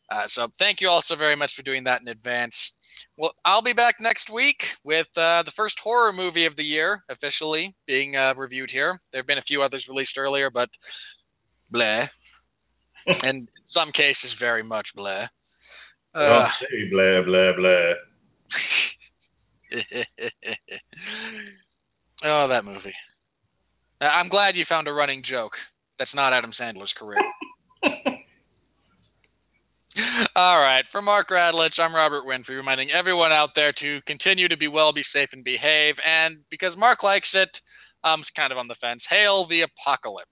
Uh, so thank you all so very much for doing that in advance. Well, I'll be back next week with uh, the first horror movie of the year officially being uh, reviewed here. There have been a few others released earlier, but bleh. and in some cases, very much bleh. Don't Uh, say blah blah blah. oh, that movie. Uh, I'm glad you found a running joke. That's not Adam Sandler's career. All right. For Mark Radulich, I'm Robert Winfree, reminding everyone out there to continue to be well, be safe, and behave. And because Mark likes it, I'm kind of on the fence. Hail the apocalypse.